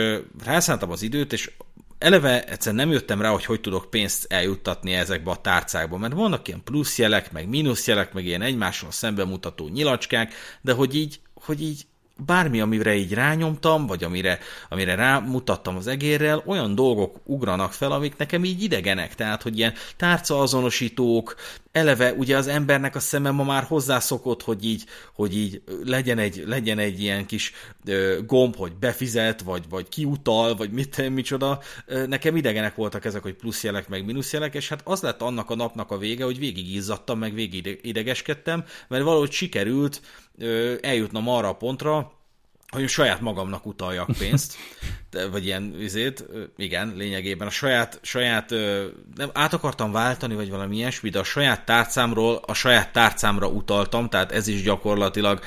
rászántam az időt, és eleve egyszer nem jöttem rá, hogy hogy tudok pénzt eljuttatni ezekbe a tárcákba, mert vannak ilyen pluszjelek, meg mínuszjelek, meg ilyen egymással szemben mutató nyilacskák, de hogy így, hogy így bármi, amire így rányomtam, vagy amire, amire rámutattam az egérrel, olyan dolgok ugranak fel, amik nekem így idegenek. Tehát, hogy ilyen tárcaazonosítók, eleve ugye az embernek a szeme ma már hozzászokott, hogy így, hogy így legyen, egy, legyen egy ilyen kis gomb, hogy befizet, vagy, vagy kiutal, vagy mit, micsoda. Nekem idegenek voltak ezek, hogy pluszjelek, meg mínuszjelek, és hát az lett annak a napnak a vége, hogy végig izzadtam, meg végig idegeskedtem, mert valahogy sikerült ö, eljutnom arra a pontra, hogy saját magamnak utaljak pénzt, vagy ilyen vizét, igen, lényegében a saját, saját nem, át akartam váltani, vagy valami ilyesmi, de a saját tárcámról a saját tárcámra utaltam, tehát ez is gyakorlatilag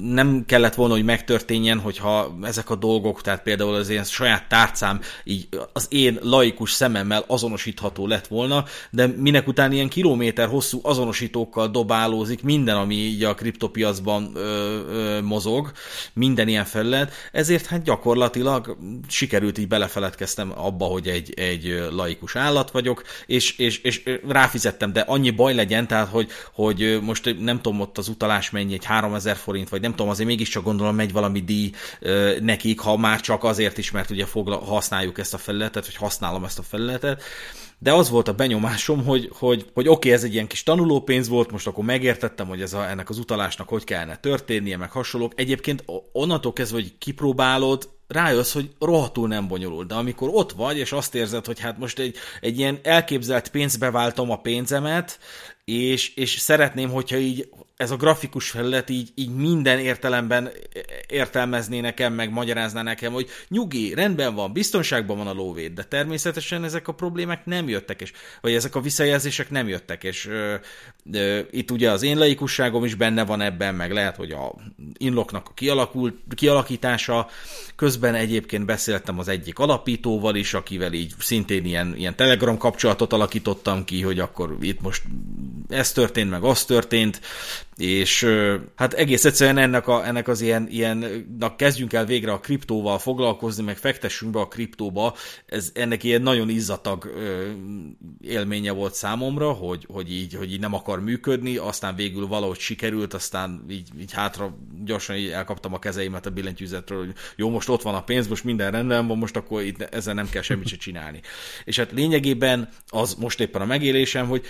nem kellett volna, hogy megtörténjen, hogyha ezek a dolgok, tehát például az én saját tárcám így az én laikus szememmel azonosítható lett volna, de minek után ilyen kilométer hosszú azonosítókkal dobálózik minden, ami így a kriptopiacban ö, ö, mozog, minden ilyen felület, ezért hát gyakorlatilag sikerült így belefeledkeztem abba, hogy egy, egy laikus állat vagyok, és, és, és ráfizettem, de annyi baj legyen, tehát hogy, hogy most nem tudom ott az utalás mennyi, egy 3000 forint, vagy nem tudom, azért mégiscsak gondolom megy valami díj nekik, ha már csak azért is, mert ugye fogla, használjuk ezt a felületet, vagy használom ezt a felületet, de az volt a benyomásom, hogy, hogy, hogy oké, okay, ez egy ilyen kis tanulópénz volt, most akkor megértettem, hogy ez a, ennek az utalásnak hogy kellene történnie, meg hasonlók. Egyébként onnantól kezdve, hogy kipróbálod, rájössz, hogy rohadtul nem bonyolult, de amikor ott vagy, és azt érzed, hogy hát most egy, egy ilyen elképzelt pénzbe váltom a pénzemet, és, és szeretném, hogyha így ez a grafikus felület így, így minden értelemben értelmezné nekem, meg magyarázná nekem, hogy nyugi, rendben van, biztonságban van a lóvéd, de természetesen ezek a problémák nem jöttek, és, vagy ezek a visszajelzések nem jöttek, és ö, ö, itt ugye az én laikusságom is benne van ebben, meg lehet, hogy a inloknak a kialakult, kialakítása, közben egyébként beszéltem az egyik alapítóval is, akivel így szintén ilyen, ilyen telegram kapcsolatot alakítottam ki, hogy akkor itt most ez történt, meg az történt, és hát egész egyszerűen ennek, a, ennek az ilyen, ilyen na kezdjünk el végre a kriptóval foglalkozni, meg fektessünk be a kriptóba, ez ennek ilyen nagyon izzatag élménye volt számomra, hogy, hogy, így, hogy így nem akar működni, aztán végül valahogy sikerült, aztán így, így hátra gyorsan így elkaptam a kezeimet a billentyűzetről, hogy jó, most ott van a pénz, most minden rendben van, most akkor itt ezzel nem kell semmit se csinálni. És hát lényegében az most éppen a megélésem, hogy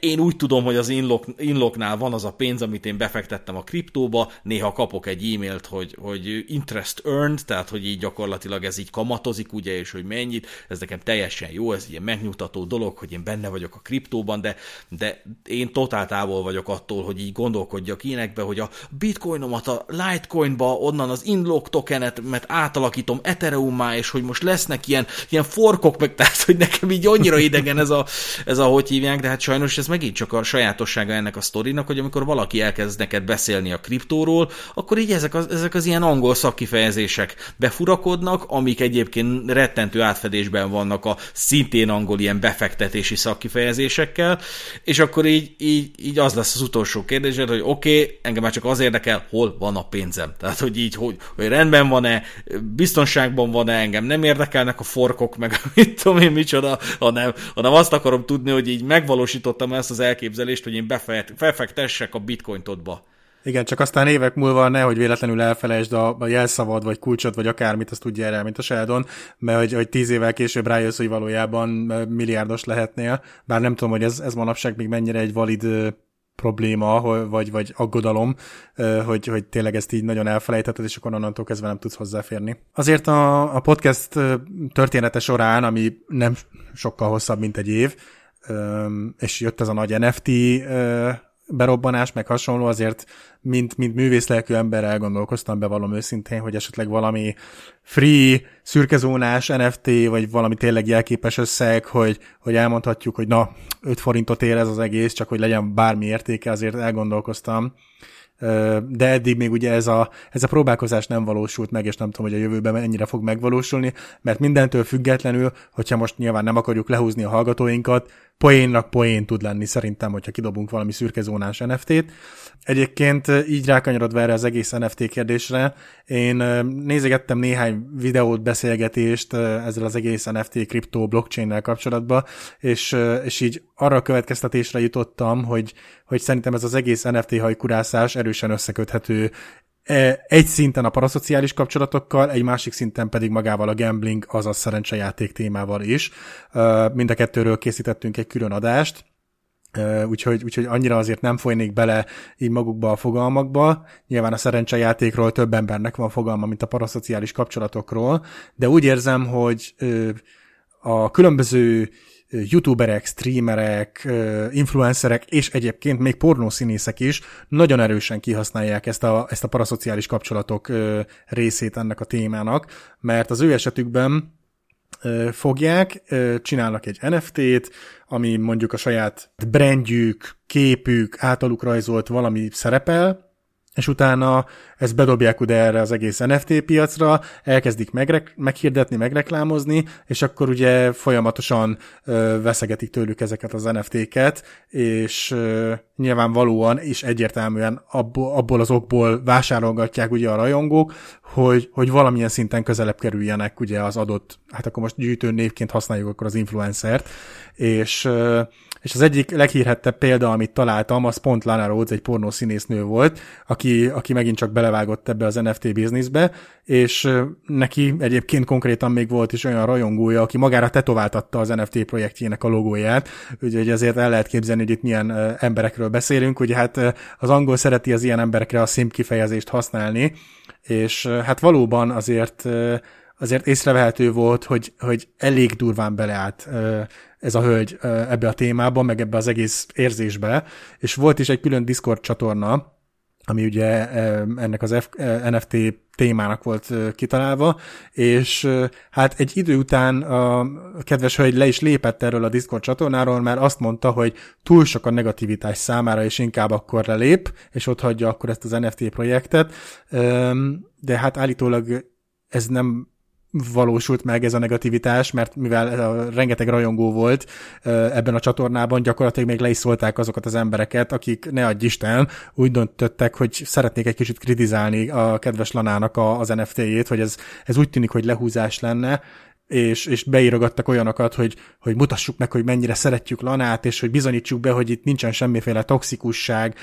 én úgy tudom, hogy az inlock, inlocknál van az a pénz, amit én befektettem a kriptóba, néha kapok egy e-mailt, hogy, hogy interest earned, tehát hogy így gyakorlatilag ez így kamatozik, ugye, és hogy mennyit, ez nekem teljesen jó, ez ilyen megnyugtató dolog, hogy én benne vagyok a kriptóban, de, de én totál távol vagyok attól, hogy így gondolkodjak énekbe, hogy a bitcoinomat a Litecoinba, onnan az inlock tokenet, mert átalakítom Ethereummá, és hogy most lesznek ilyen, ilyen forkok, meg tehát, hogy nekem így annyira idegen ez a, ez a hogy hívják, de hát sajnos ez megint csak a sajátossága ennek a sztorinak, hogy amikor valaki elkezd neked beszélni a kriptóról, akkor így ezek az, ezek az ilyen angol szakkifejezések befurakodnak, amik egyébként rettentő átfedésben vannak a szintén angol ilyen befektetési szakkifejezésekkel, és akkor így, így, így az lesz az utolsó kérdésed, hogy oké, okay, engem már csak az érdekel, hol van a pénzem. Tehát, hogy így, hogy, hogy rendben van-e, biztonságban van-e, engem nem érdekelnek a forkok, meg mit tudom én micsoda, hanem, hanem azt akarom tudni, hogy így megvalósítottam ezt az elképzelést, hogy én befektessek a bitcointodba. Igen, csak aztán évek múlva nehogy véletlenül elfelejtsd a, a jelszavad, vagy kulcsot, vagy akármit, azt tudja erre, mint a Sheldon, mert hogy, hogy tíz évvel később rájössz, hogy valójában milliárdos lehetnél, bár nem tudom, hogy ez, ez manapság még mennyire egy valid probléma, vagy, vagy aggodalom, hogy, hogy tényleg ezt így nagyon elfelejtetted, és akkor onnantól kezdve nem tudsz hozzáférni. Azért a, a podcast története során, ami nem sokkal hosszabb, mint egy év, és jött ez a nagy NFT berobbanás, meg hasonló, azért mint, mint művészlelkű ember elgondolkoztam, bevallom őszintén, hogy esetleg valami free, szürkezónás NFT, vagy valami tényleg jelképes összeg, hogy, hogy elmondhatjuk, hogy na, 5 forintot ér ez az egész, csak hogy legyen bármi értéke, azért elgondolkoztam de eddig még ugye ez a, ez a próbálkozás nem valósult meg, és nem tudom, hogy a jövőben mennyire fog megvalósulni, mert mindentől függetlenül, hogyha most nyilván nem akarjuk lehúzni a hallgatóinkat, poénnak poén tud lenni szerintem, hogyha kidobunk valami szürkezónás NFT-t. Egyébként így rákanyarodva erre az egész NFT kérdésre, én nézegettem néhány videót, beszélgetést ezzel az egész NFT kriptó blockchain-nel kapcsolatban, és, és így arra a következtetésre jutottam, hogy, hogy szerintem ez az egész NFT hajkurászás erősen összeköthető e, egy szinten a paraszociális kapcsolatokkal, egy másik szinten pedig magával a gambling, azaz szerencsejáték témával is. Mind a kettőről készítettünk egy külön adást, úgyhogy, úgyhogy annyira azért nem folynék bele így magukba a fogalmakba. Nyilván a szerencsejátékról több embernek van fogalma, mint a paraszociális kapcsolatokról, de úgy érzem, hogy a különböző youtuberek, streamerek, influencerek és egyébként még pornószínészek is nagyon erősen kihasználják ezt a, ezt a paraszociális kapcsolatok részét ennek a témának, mert az ő esetükben fogják, csinálnak egy NFT-t, ami mondjuk a saját brandjük, képük, általuk rajzolt valami szerepel, és utána ezt bedobják ugye erre az egész NFT piacra, elkezdik megre- meghirdetni, megreklámozni, és akkor ugye folyamatosan ö, veszegetik tőlük ezeket az NFT-ket, és ö, nyilvánvalóan és egyértelműen abból, abból az okból vásárolgatják ugye a rajongók, hogy, hogy valamilyen szinten közelebb kerüljenek ugye az adott, hát akkor most gyűjtő névként használjuk akkor az influencert, és ö, és az egyik leghírhettebb példa, amit találtam, az pont Lana Rhodes, egy pornószínésznő volt, aki, aki megint csak belevágott ebbe az NFT bizniszbe, és neki egyébként konkrétan még volt is olyan rajongója, aki magára tetováltatta az NFT projektjének a logóját, úgyhogy ezért el lehet képzelni, hogy itt milyen emberekről beszélünk, ugye hát az angol szereti az ilyen emberekre a szimp kifejezést használni, és hát valóban azért azért észrevehető volt, hogy, hogy elég durván beleállt ez a hölgy ebbe a témába, meg ebbe az egész érzésbe, és volt is egy külön Discord csatorna, ami ugye ennek az F, NFT témának volt kitalálva, és hát egy idő után a kedves hölgy le is lépett erről a Discord csatornáról, mert azt mondta, hogy túl sok a negativitás számára, és inkább akkor lelép, és ott hagyja akkor ezt az NFT projektet, de hát állítólag ez nem valósult meg ez a negativitás, mert mivel rengeteg rajongó volt ebben a csatornában, gyakorlatilag még le is szólták azokat az embereket, akik ne adj Isten, úgy döntöttek, hogy szeretnék egy kicsit kritizálni a kedves Lanának a, az NFT-jét, hogy ez, ez úgy tűnik, hogy lehúzás lenne, és, és beírogattak olyanokat, hogy, hogy mutassuk meg, hogy mennyire szeretjük Lanát, és hogy bizonyítsuk be, hogy itt nincsen semmiféle toxikusság,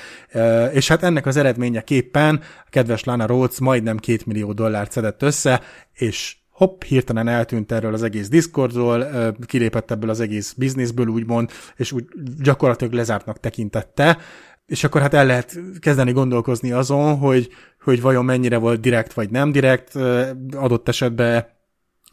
és hát ennek az eredményeképpen a kedves Lana Rhodes majdnem két millió dollárt szedett össze, és hopp, hirtelen eltűnt erről az egész Discordról, kilépett ebből az egész bizniszből úgymond, és úgy gyakorlatilag lezártnak tekintette, és akkor hát el lehet kezdeni gondolkozni azon, hogy, hogy vajon mennyire volt direkt vagy nem direkt, adott esetben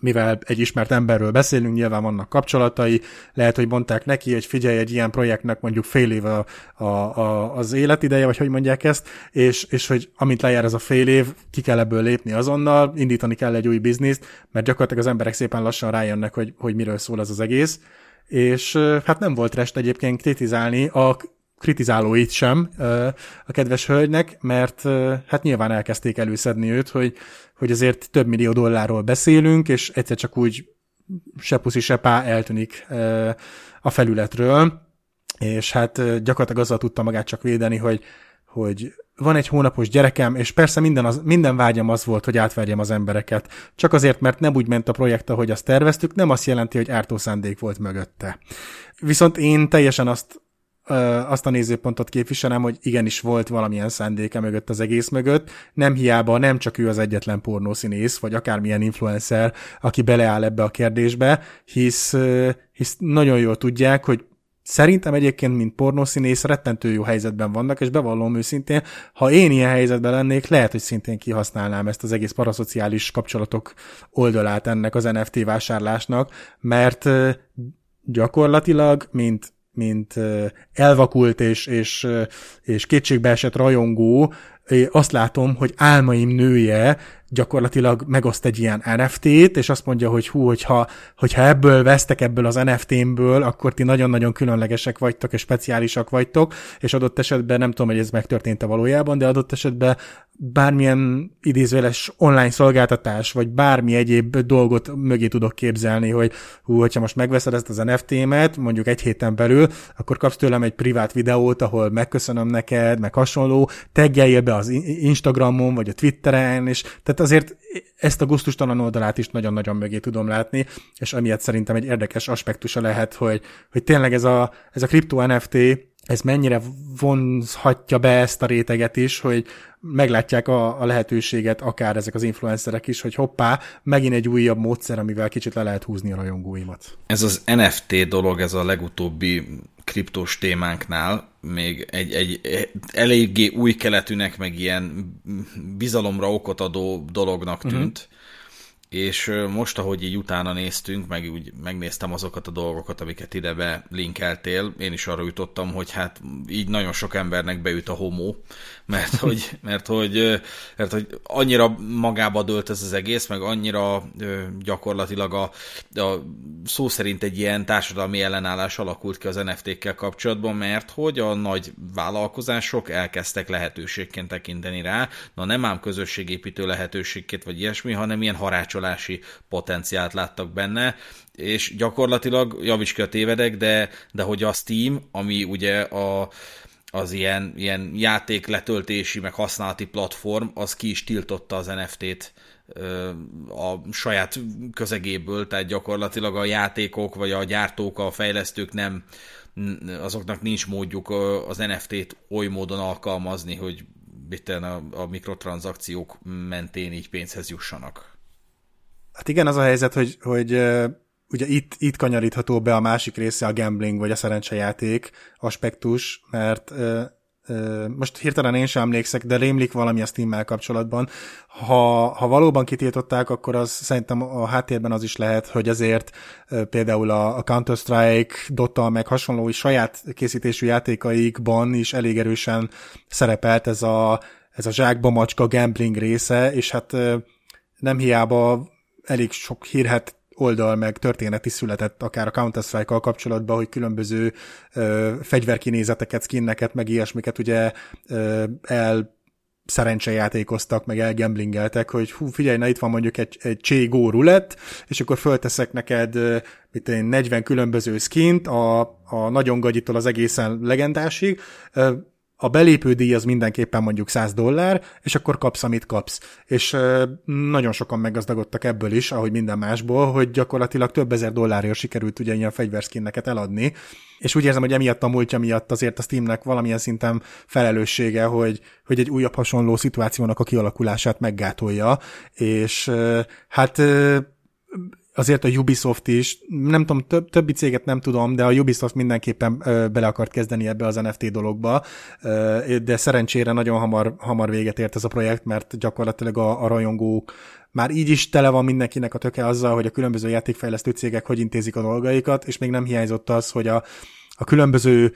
mivel egy ismert emberről beszélünk, nyilván vannak kapcsolatai, lehet, hogy mondták neki, hogy figyelj, egy ilyen projektnek mondjuk fél év a, a, a, az életideje, vagy hogy mondják ezt, és, és hogy amint lejár ez a fél év, ki kell ebből lépni azonnal, indítani kell egy új bizniszt, mert gyakorlatilag az emberek szépen lassan rájönnek, hogy, hogy miről szól ez az egész, és hát nem volt rest egyébként kritizálni a kritizálóit sem a kedves hölgynek, mert hát nyilván elkezdték előszedni őt, hogy, hogy azért több millió dollárról beszélünk, és egyszer csak úgy se puszi, se pá eltűnik a felületről, és hát gyakorlatilag azzal tudta magát csak védeni, hogy, hogy van egy hónapos gyerekem, és persze minden, az, minden vágyam az volt, hogy átverjem az embereket. Csak azért, mert nem úgy ment a projekt, ahogy azt terveztük, nem azt jelenti, hogy ártó szándék volt mögötte. Viszont én teljesen azt azt a nézőpontot képviselem, hogy igenis volt valamilyen szándéke mögött az egész mögött. Nem hiába, nem csak ő az egyetlen pornószínész, vagy akármilyen influencer, aki beleáll ebbe a kérdésbe, hisz, hisz nagyon jól tudják, hogy Szerintem egyébként, mint pornószínész, rettentő jó helyzetben vannak, és bevallom őszintén, ha én ilyen helyzetben lennék, lehet, hogy szintén kihasználnám ezt az egész paraszociális kapcsolatok oldalát ennek az NFT vásárlásnak, mert gyakorlatilag, mint mint elvakult és, és, és kétségbeesett rajongó, azt látom, hogy álmaim nője gyakorlatilag megoszt egy ilyen NFT-t, és azt mondja, hogy hú, hogyha, hogyha ebből vesztek ebből az NFT-mből, akkor ti nagyon-nagyon különlegesek vagytok, és speciálisak vagytok, és adott esetben nem tudom, hogy ez megtörtént-e valójában, de adott esetben bármilyen idézőjeles online szolgáltatás, vagy bármi egyéb dolgot mögé tudok képzelni, hogy hú, hogyha most megveszed ezt az NFT-met, mondjuk egy héten belül, akkor kapsz tőlem egy privát videót, ahol megköszönöm neked, meg hasonló, teggeljél be az Instagramon, vagy a Twitteren, és tehát azért ezt a gusztustalan oldalát is nagyon-nagyon mögé tudom látni, és amiatt szerintem egy érdekes aspektusa lehet, hogy, hogy tényleg ez a, ez a kripto NFT, ez mennyire vonzhatja be ezt a réteget is, hogy meglátják a, a lehetőséget akár ezek az influencerek is, hogy hoppá, megint egy újabb módszer, amivel kicsit le lehet húzni a rajongóimat. Ez az NFT dolog, ez a legutóbbi kriptós témánknál még egy, egy eléggé új keletűnek, meg ilyen bizalomra okot adó dolognak mhm. tűnt. Uh-huh és most, ahogy így utána néztünk, meg úgy megnéztem azokat a dolgokat, amiket ide be linkeltél, én is arra jutottam, hogy hát így nagyon sok embernek beüt a homó, mert hogy, mert hogy, mert hogy annyira magába dölt ez az egész, meg annyira gyakorlatilag a, a szó szerint egy ilyen társadalmi ellenállás alakult ki az NFT-kkel kapcsolatban, mert hogy a nagy vállalkozások elkezdtek lehetőségként tekinteni rá, na nem ám közösségépítő lehetőségként vagy ilyesmi, hanem ilyen harácsolási potenciált láttak benne, és gyakorlatilag, javíts ki a tévedek, de, de hogy a Steam, ami ugye a, az ilyen, ilyen játék letöltési, meg használati platform, az ki is tiltotta az NFT-t a saját közegéből, tehát gyakorlatilag a játékok, vagy a gyártók, a fejlesztők nem, azoknak nincs módjuk az NFT-t oly módon alkalmazni, hogy a, a mikrotranszakciók mentén így pénzhez jussanak. Hát igen, az a helyzet, hogy, hogy ugye itt, itt kanyarítható be a másik része a gambling, vagy a szerencsejáték aspektus, mert ö, ö, most hirtelen én sem emlékszek, de rémlik valami a steam kapcsolatban. Ha, ha valóban kitiltották, akkor az szerintem a háttérben az is lehet, hogy azért ö, például a, a Counter-Strike, Dota, meg hasonló saját készítésű játékaikban is elég erősen szerepelt ez a, ez a zsákba macska gambling része, és hát ö, nem hiába elég sok hírhet oldal meg történeti született akár a Counter-Strike-kal kapcsolatban, hogy különböző ö, fegyverkinézeteket, skinneket, meg ilyesmiket ugye ö, el szerencsejátékoztak, meg elgamblingeltek, hogy hú, figyelj, na itt van mondjuk egy, egy Cségó rulett, és akkor fölteszek neked mit én, 40 különböző skint, a, a nagyon gagyitól az egészen legendásig, a belépődíj az mindenképpen mondjuk 100 dollár, és akkor kapsz, amit kapsz. És nagyon sokan meggazdagodtak ebből is, ahogy minden másból, hogy gyakorlatilag több ezer dollárért sikerült ugye ilyen fegyverszkinneket eladni, és úgy érzem, hogy emiatt a múltja miatt azért a Steamnek valamilyen szinten felelőssége, hogy, hogy egy újabb hasonló szituációnak a kialakulását meggátolja, és hát azért a Ubisoft is, nem tudom, több, többi céget nem tudom, de a Ubisoft mindenképpen ö, bele akart kezdeni ebbe az NFT dologba, ö, de szerencsére nagyon hamar, hamar véget ért ez a projekt, mert gyakorlatilag a, a rajongók már így is tele van mindenkinek a töke azzal, hogy a különböző játékfejlesztő cégek hogy intézik a dolgaikat, és még nem hiányzott az, hogy a, a különböző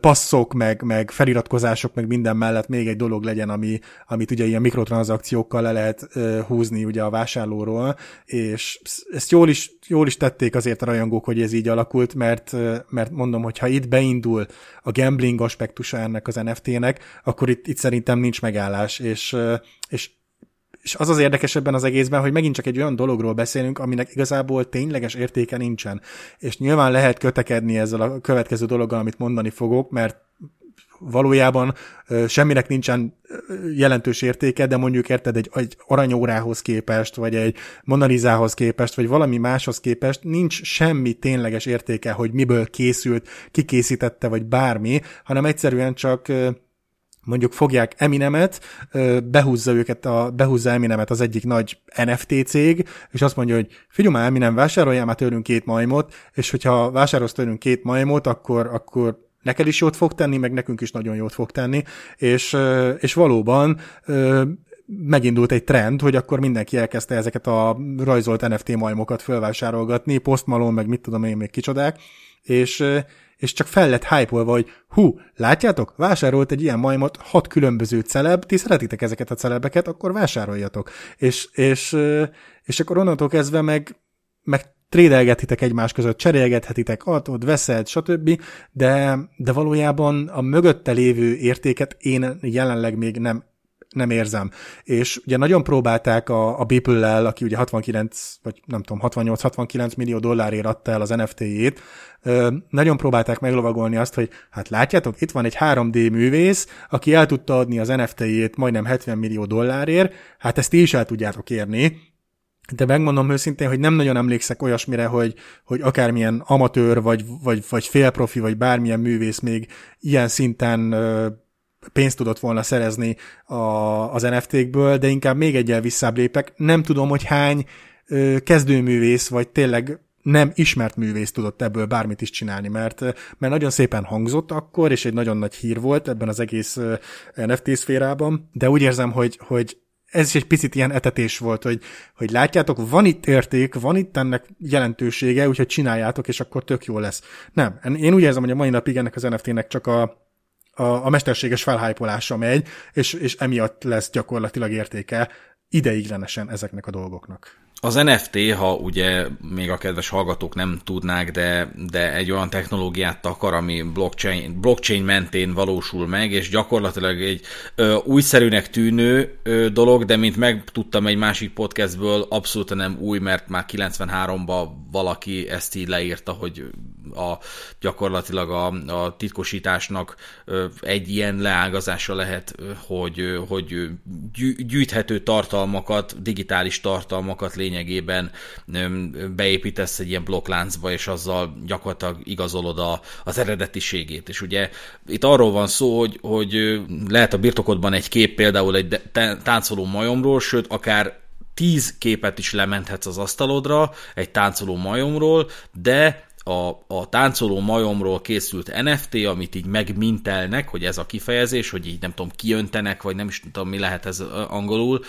passzok, meg, meg feliratkozások, meg minden mellett még egy dolog legyen, ami, amit ugye ilyen mikrotranszakciókkal le lehet húzni ugye a vásárlóról, és ezt jól is, jól is tették azért a rajongók, hogy ez így alakult, mert, mert mondom, hogy ha itt beindul a gambling aspektusa ennek az NFT-nek, akkor itt, itt szerintem nincs megállás, és, és és az az érdekes ebben az egészben, hogy megint csak egy olyan dologról beszélünk, aminek igazából tényleges értéke nincsen. És nyilván lehet kötekedni ezzel a következő dologgal, amit mondani fogok, mert valójában semminek nincsen jelentős értéke, de mondjuk érted egy, egy aranyórához képest, vagy egy monalizához képest, vagy valami máshoz képest nincs semmi tényleges értéke, hogy miből készült, kikészítette, vagy bármi, hanem egyszerűen csak mondjuk fogják Eminemet, behúzza őket, a, behúzza Eminemet az egyik nagy NFT cég, és azt mondja, hogy figyelj már Eminem, vásároljál már tőlünk két majmot, és hogyha vásárolsz tőlünk két majmot, akkor, akkor neked is jót fog tenni, meg nekünk is nagyon jót fog tenni, és, és valóban megindult egy trend, hogy akkor mindenki elkezdte ezeket a rajzolt NFT majmokat felvásárolgatni, Post Malone, meg mit tudom én még kicsodák, és, és csak fel lett hype hogy hú, látjátok, vásárolt egy ilyen majmot hat különböző celeb, ti szeretitek ezeket a celebeket, akkor vásároljatok. És, és, és akkor onnantól kezdve meg, meg trédelgetitek egymás között, cserélgethetitek, adod, veszed, stb., de, de valójában a mögötte lévő értéket én jelenleg még nem nem érzem. És ugye nagyon próbálták a, a Beeple-lel, aki ugye 69, vagy nem tudom, 68-69 millió dollárért adta el az NFT-jét, nagyon próbálták meglovagolni azt, hogy hát látjátok, itt van egy 3D művész, aki el tudta adni az NFT-jét majdnem 70 millió dollárért, hát ezt is el tudjátok érni, de megmondom őszintén, hogy nem nagyon emlékszek olyasmire, hogy, hogy akármilyen amatőr, vagy, vagy, vagy félprofi, vagy bármilyen művész még ilyen szinten pénzt tudott volna szerezni a, az NFT-kből, de inkább még egyel visszább lépek. Nem tudom, hogy hány ö, kezdőművész, vagy tényleg nem ismert művész tudott ebből bármit is csinálni, mert, mert nagyon szépen hangzott akkor, és egy nagyon nagy hír volt ebben az egész NFT szférában, de úgy érzem, hogy, hogy ez is egy picit ilyen etetés volt, hogy, hogy látjátok, van itt érték, van itt ennek jelentősége, úgyhogy csináljátok, és akkor tök jó lesz. Nem, én úgy érzem, hogy a mai napig ennek az NFT-nek csak a, a, a mesterséges felhájpolása megy, és, és emiatt lesz gyakorlatilag értéke ideiglenesen ezeknek a dolgoknak. Az NFT, ha ugye még a kedves hallgatók nem tudnák, de, de egy olyan technológiát akar, ami blockchain, blockchain mentén valósul meg, és gyakorlatilag egy ö, újszerűnek tűnő ö, dolog, de mint megtudtam egy másik podcastből, abszolút nem új, mert már 93-ban valaki ezt így leírta, hogy a, gyakorlatilag a, a titkosításnak ö, egy ilyen leágazása lehet, hogy, hogy gyűjthető tartalmakat, digitális tartalmakat lény lényegében beépítesz egy ilyen blokkláncba, és azzal gyakorlatilag igazolod a, az eredetiségét. És ugye itt arról van szó, hogy, hogy lehet a birtokodban egy kép például egy táncoló majomról, sőt, akár tíz képet is lementhetsz az asztalodra egy táncoló majomról, de a, a táncoló majomról készült NFT, amit így megmintelnek, hogy ez a kifejezés, hogy így nem tudom, kiöntenek, vagy nem is tudom, mi lehet ez angolul,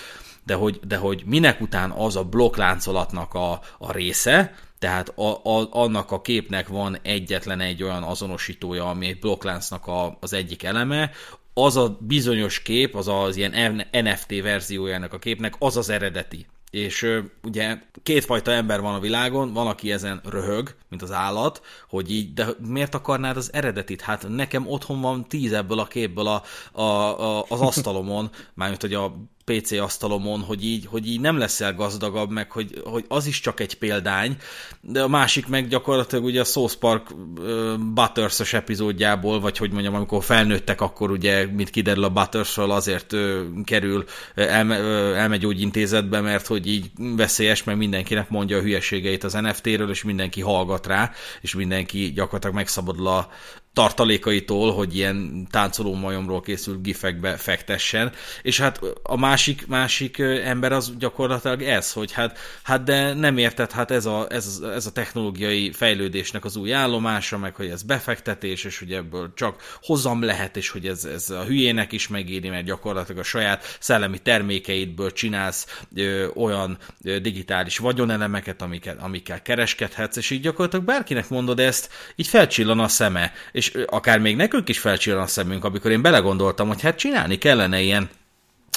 de hogy, de hogy minek után az a blokkláncolatnak a, a része, tehát a, a, annak a képnek van egyetlen egy olyan azonosítója, ami egy blokkláncnak a, az egyik eleme, az a bizonyos kép, az az ilyen NFT verziójának a képnek, az az eredeti. És ugye kétfajta ember van a világon, van, aki ezen röhög, mint az állat, hogy így, de miért akarnád az eredetit? Hát nekem otthon van tíz ebből a képből a, a, a, az asztalomon, mármint, hogy a PC asztalomon, hogy így, hogy így nem leszel gazdagabb, meg hogy, hogy az is csak egy példány, de a másik meg gyakorlatilag ugye a South Park uh, butters epizódjából, vagy hogy mondjam, amikor felnőttek, akkor ugye, mint kiderül a butters azért uh, kerül elme, uh, elmegyógyintézetbe, mert hogy így veszélyes, meg mindenkinek mondja a hülyeségeit az NFT-ről, és mindenki hallgat rá, és mindenki gyakorlatilag megszabadul a, tartalékaitól, hogy ilyen táncoló majomról készült gifekbe fektessen, és hát a másik, másik ember az gyakorlatilag ez, hogy hát, hát de nem érted, hát ez a, ez, ez a technológiai fejlődésnek az új állomása, meg hogy ez befektetés, és hogy ebből csak hozam lehet, és hogy ez, ez a hülyének is megéri, mert gyakorlatilag a saját szellemi termékeidből csinálsz ö, olyan ö, digitális vagyonelemeket, amiket, amikkel kereskedhetsz, és így gyakorlatilag bárkinek mondod ezt, így felcsillan a szeme, és akár még nekünk is felcsillan a szemünk, amikor én belegondoltam, hogy hát csinálni kellene ilyen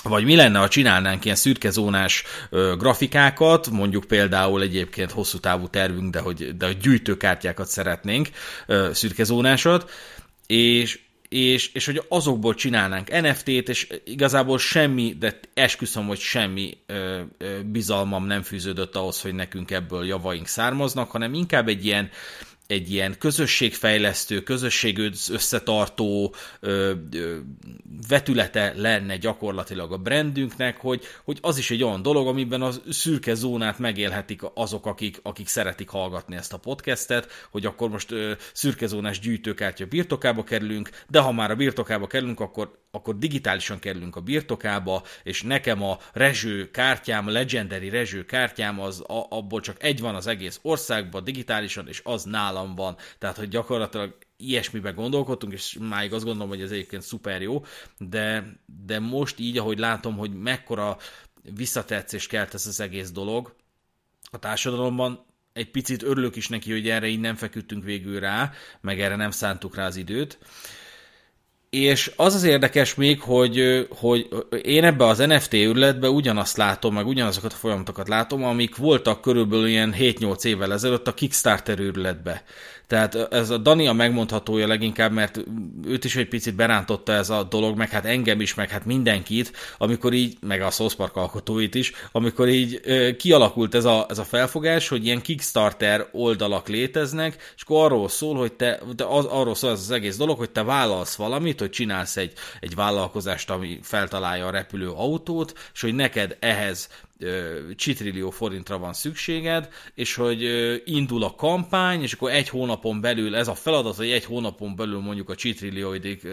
vagy mi lenne, ha csinálnánk ilyen szürkezónás ö, grafikákat, mondjuk például egyébként hosszú távú tervünk, de hogy, de hogy gyűjtőkártyákat szeretnénk, ö, szürkezónásot, és, és, és hogy azokból csinálnánk NFT-t, és igazából semmi, de esküszöm, hogy semmi ö, ö, bizalmam nem fűződött ahhoz, hogy nekünk ebből javaink származnak, hanem inkább egy ilyen, egy ilyen közösségfejlesztő, közösség összetartó vetülete lenne gyakorlatilag a brandünknek, hogy, hogy az is egy olyan dolog, amiben a szürke zónát megélhetik azok, akik, akik szeretik hallgatni ezt a podcastet, hogy akkor most ö, szürke zónás gyűjtőkártya birtokába kerülünk, de ha már a birtokába kerülünk, akkor akkor digitálisan kerülünk a birtokába, és nekem a rezső kártyám, a Legendary rezső kártyám, az a, abból csak egy van az egész országban digitálisan, és az nálam van. Tehát, hogy gyakorlatilag ilyesmibe gondolkodtunk, és máig azt gondolom, hogy ez egyébként szuper jó, de, de most így, ahogy látom, hogy mekkora visszatetszést kelt ez az egész dolog a társadalomban, egy picit örülök is neki, hogy erre így nem feküdtünk végül rá, meg erre nem szántuk rá az időt. És az az érdekes még, hogy, hogy én ebbe az NFT ürletbe ugyanazt látom, meg ugyanazokat a folyamatokat látom, amik voltak körülbelül ilyen 7-8 évvel ezelőtt a Kickstarter ürletbe. Tehát ez a Dani a megmondhatója leginkább, mert őt is egy picit berántotta ez a dolog, meg hát engem is, meg hát mindenkit, amikor így, meg a South Park alkotóit is, amikor így kialakult ez a, ez a felfogás, hogy ilyen Kickstarter oldalak léteznek, és akkor arról szól, hogy te, de az, arról szól ez az egész dolog, hogy te vállalsz valamit, hogy csinálsz egy, egy vállalkozást, ami feltalálja a repülő autót, és hogy neked ehhez csitrillió forintra van szükséged, és hogy indul a kampány, és akkor egy hónapon belül ez a feladat, hogy egy hónapon belül mondjuk a csitrillióidig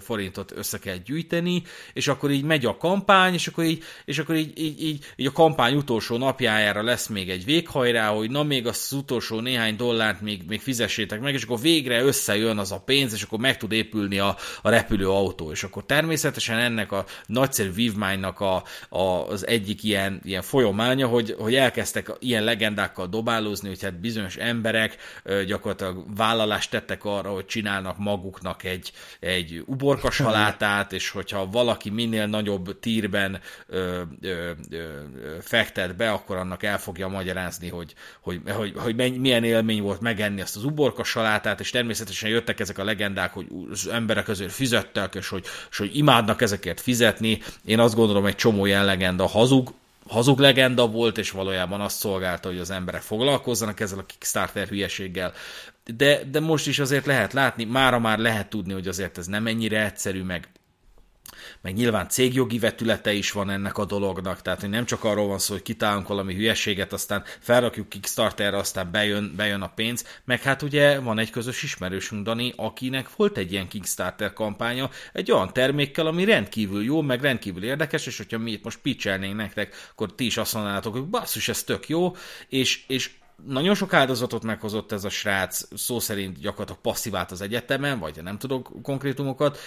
forintot össze kell gyűjteni, és akkor így megy a kampány, és akkor így, és akkor így, így, így, így a kampány utolsó napjájára lesz még egy véghajrá, hogy na még az utolsó néhány dollárt még, még fizessétek meg, és akkor végre összejön az a pénz, és akkor meg tud épülni a, a repülőautó, és akkor természetesen ennek a nagyszerű vívmánynak a, a, az egyik ilyen ilyen folyamánya, hogy, hogy elkezdtek ilyen legendákkal dobálózni, hogy hát bizonyos emberek gyakorlatilag vállalást tettek arra, hogy csinálnak maguknak egy, egy uborkasalátát, és hogyha valaki minél nagyobb tírben ö, ö, ö, fektet be, akkor annak el fogja magyarázni, hogy, hogy, hogy, hogy milyen élmény volt megenni azt az uborkasalátát, és természetesen jöttek ezek a legendák, hogy az emberek azért fizettek, és hogy, és hogy imádnak ezekért fizetni. Én azt gondolom, egy csomó ilyen legenda hazug, hazug legenda volt, és valójában azt szolgálta, hogy az emberek foglalkozzanak ezzel a Kickstarter hülyeséggel. De, de most is azért lehet látni, mára már lehet tudni, hogy azért ez nem ennyire egyszerű, meg meg nyilván cégjogi vetülete is van ennek a dolognak, tehát hogy nem csak arról van szó, hogy kitálunk valami hülyeséget, aztán felrakjuk Kickstarterre, aztán bejön, bejön a pénz, meg hát ugye van egy közös ismerősünk, Dani, akinek volt egy ilyen Kickstarter kampánya, egy olyan termékkel, ami rendkívül jó, meg rendkívül érdekes, és hogyha mi itt most pitchelnénk nektek, akkor ti is azt mondanátok, hogy basszus, ez tök jó, és, és nagyon sok áldozatot meghozott ez a srác, szó szerint gyakorlatilag passzívált az egyetemen, vagy nem tudok konkrétumokat,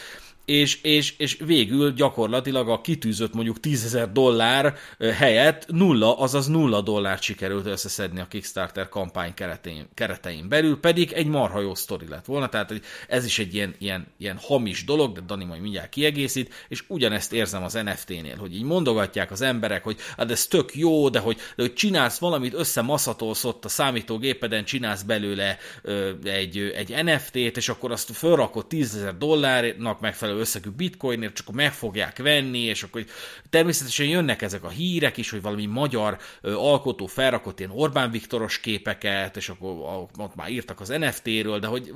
és, és, és végül gyakorlatilag a kitűzött mondjuk 10 ezer dollár helyett nulla, azaz nulla dollárt sikerült összeszedni a Kickstarter kampány keretein, keretein belül, pedig egy marha jó sztori lett volna, tehát ez is egy ilyen, ilyen, ilyen hamis dolog, de Dani majd mindjárt kiegészít, és ugyanezt érzem az NFT-nél, hogy így mondogatják az emberek, hogy hát ez tök jó, de hogy, de hogy csinálsz valamit, összemaszatolsz ott a számítógépeden, csinálsz belőle ö, egy, egy NFT-t, és akkor azt fölrakod 10 ezer dollárnak megfelelő összegű bitcoinért, csak akkor meg fogják venni, és akkor természetesen jönnek ezek a hírek is, hogy valami magyar alkotó felrakott ilyen Orbán Viktoros képeket, és akkor ott már írtak az NFT-ről, de hogy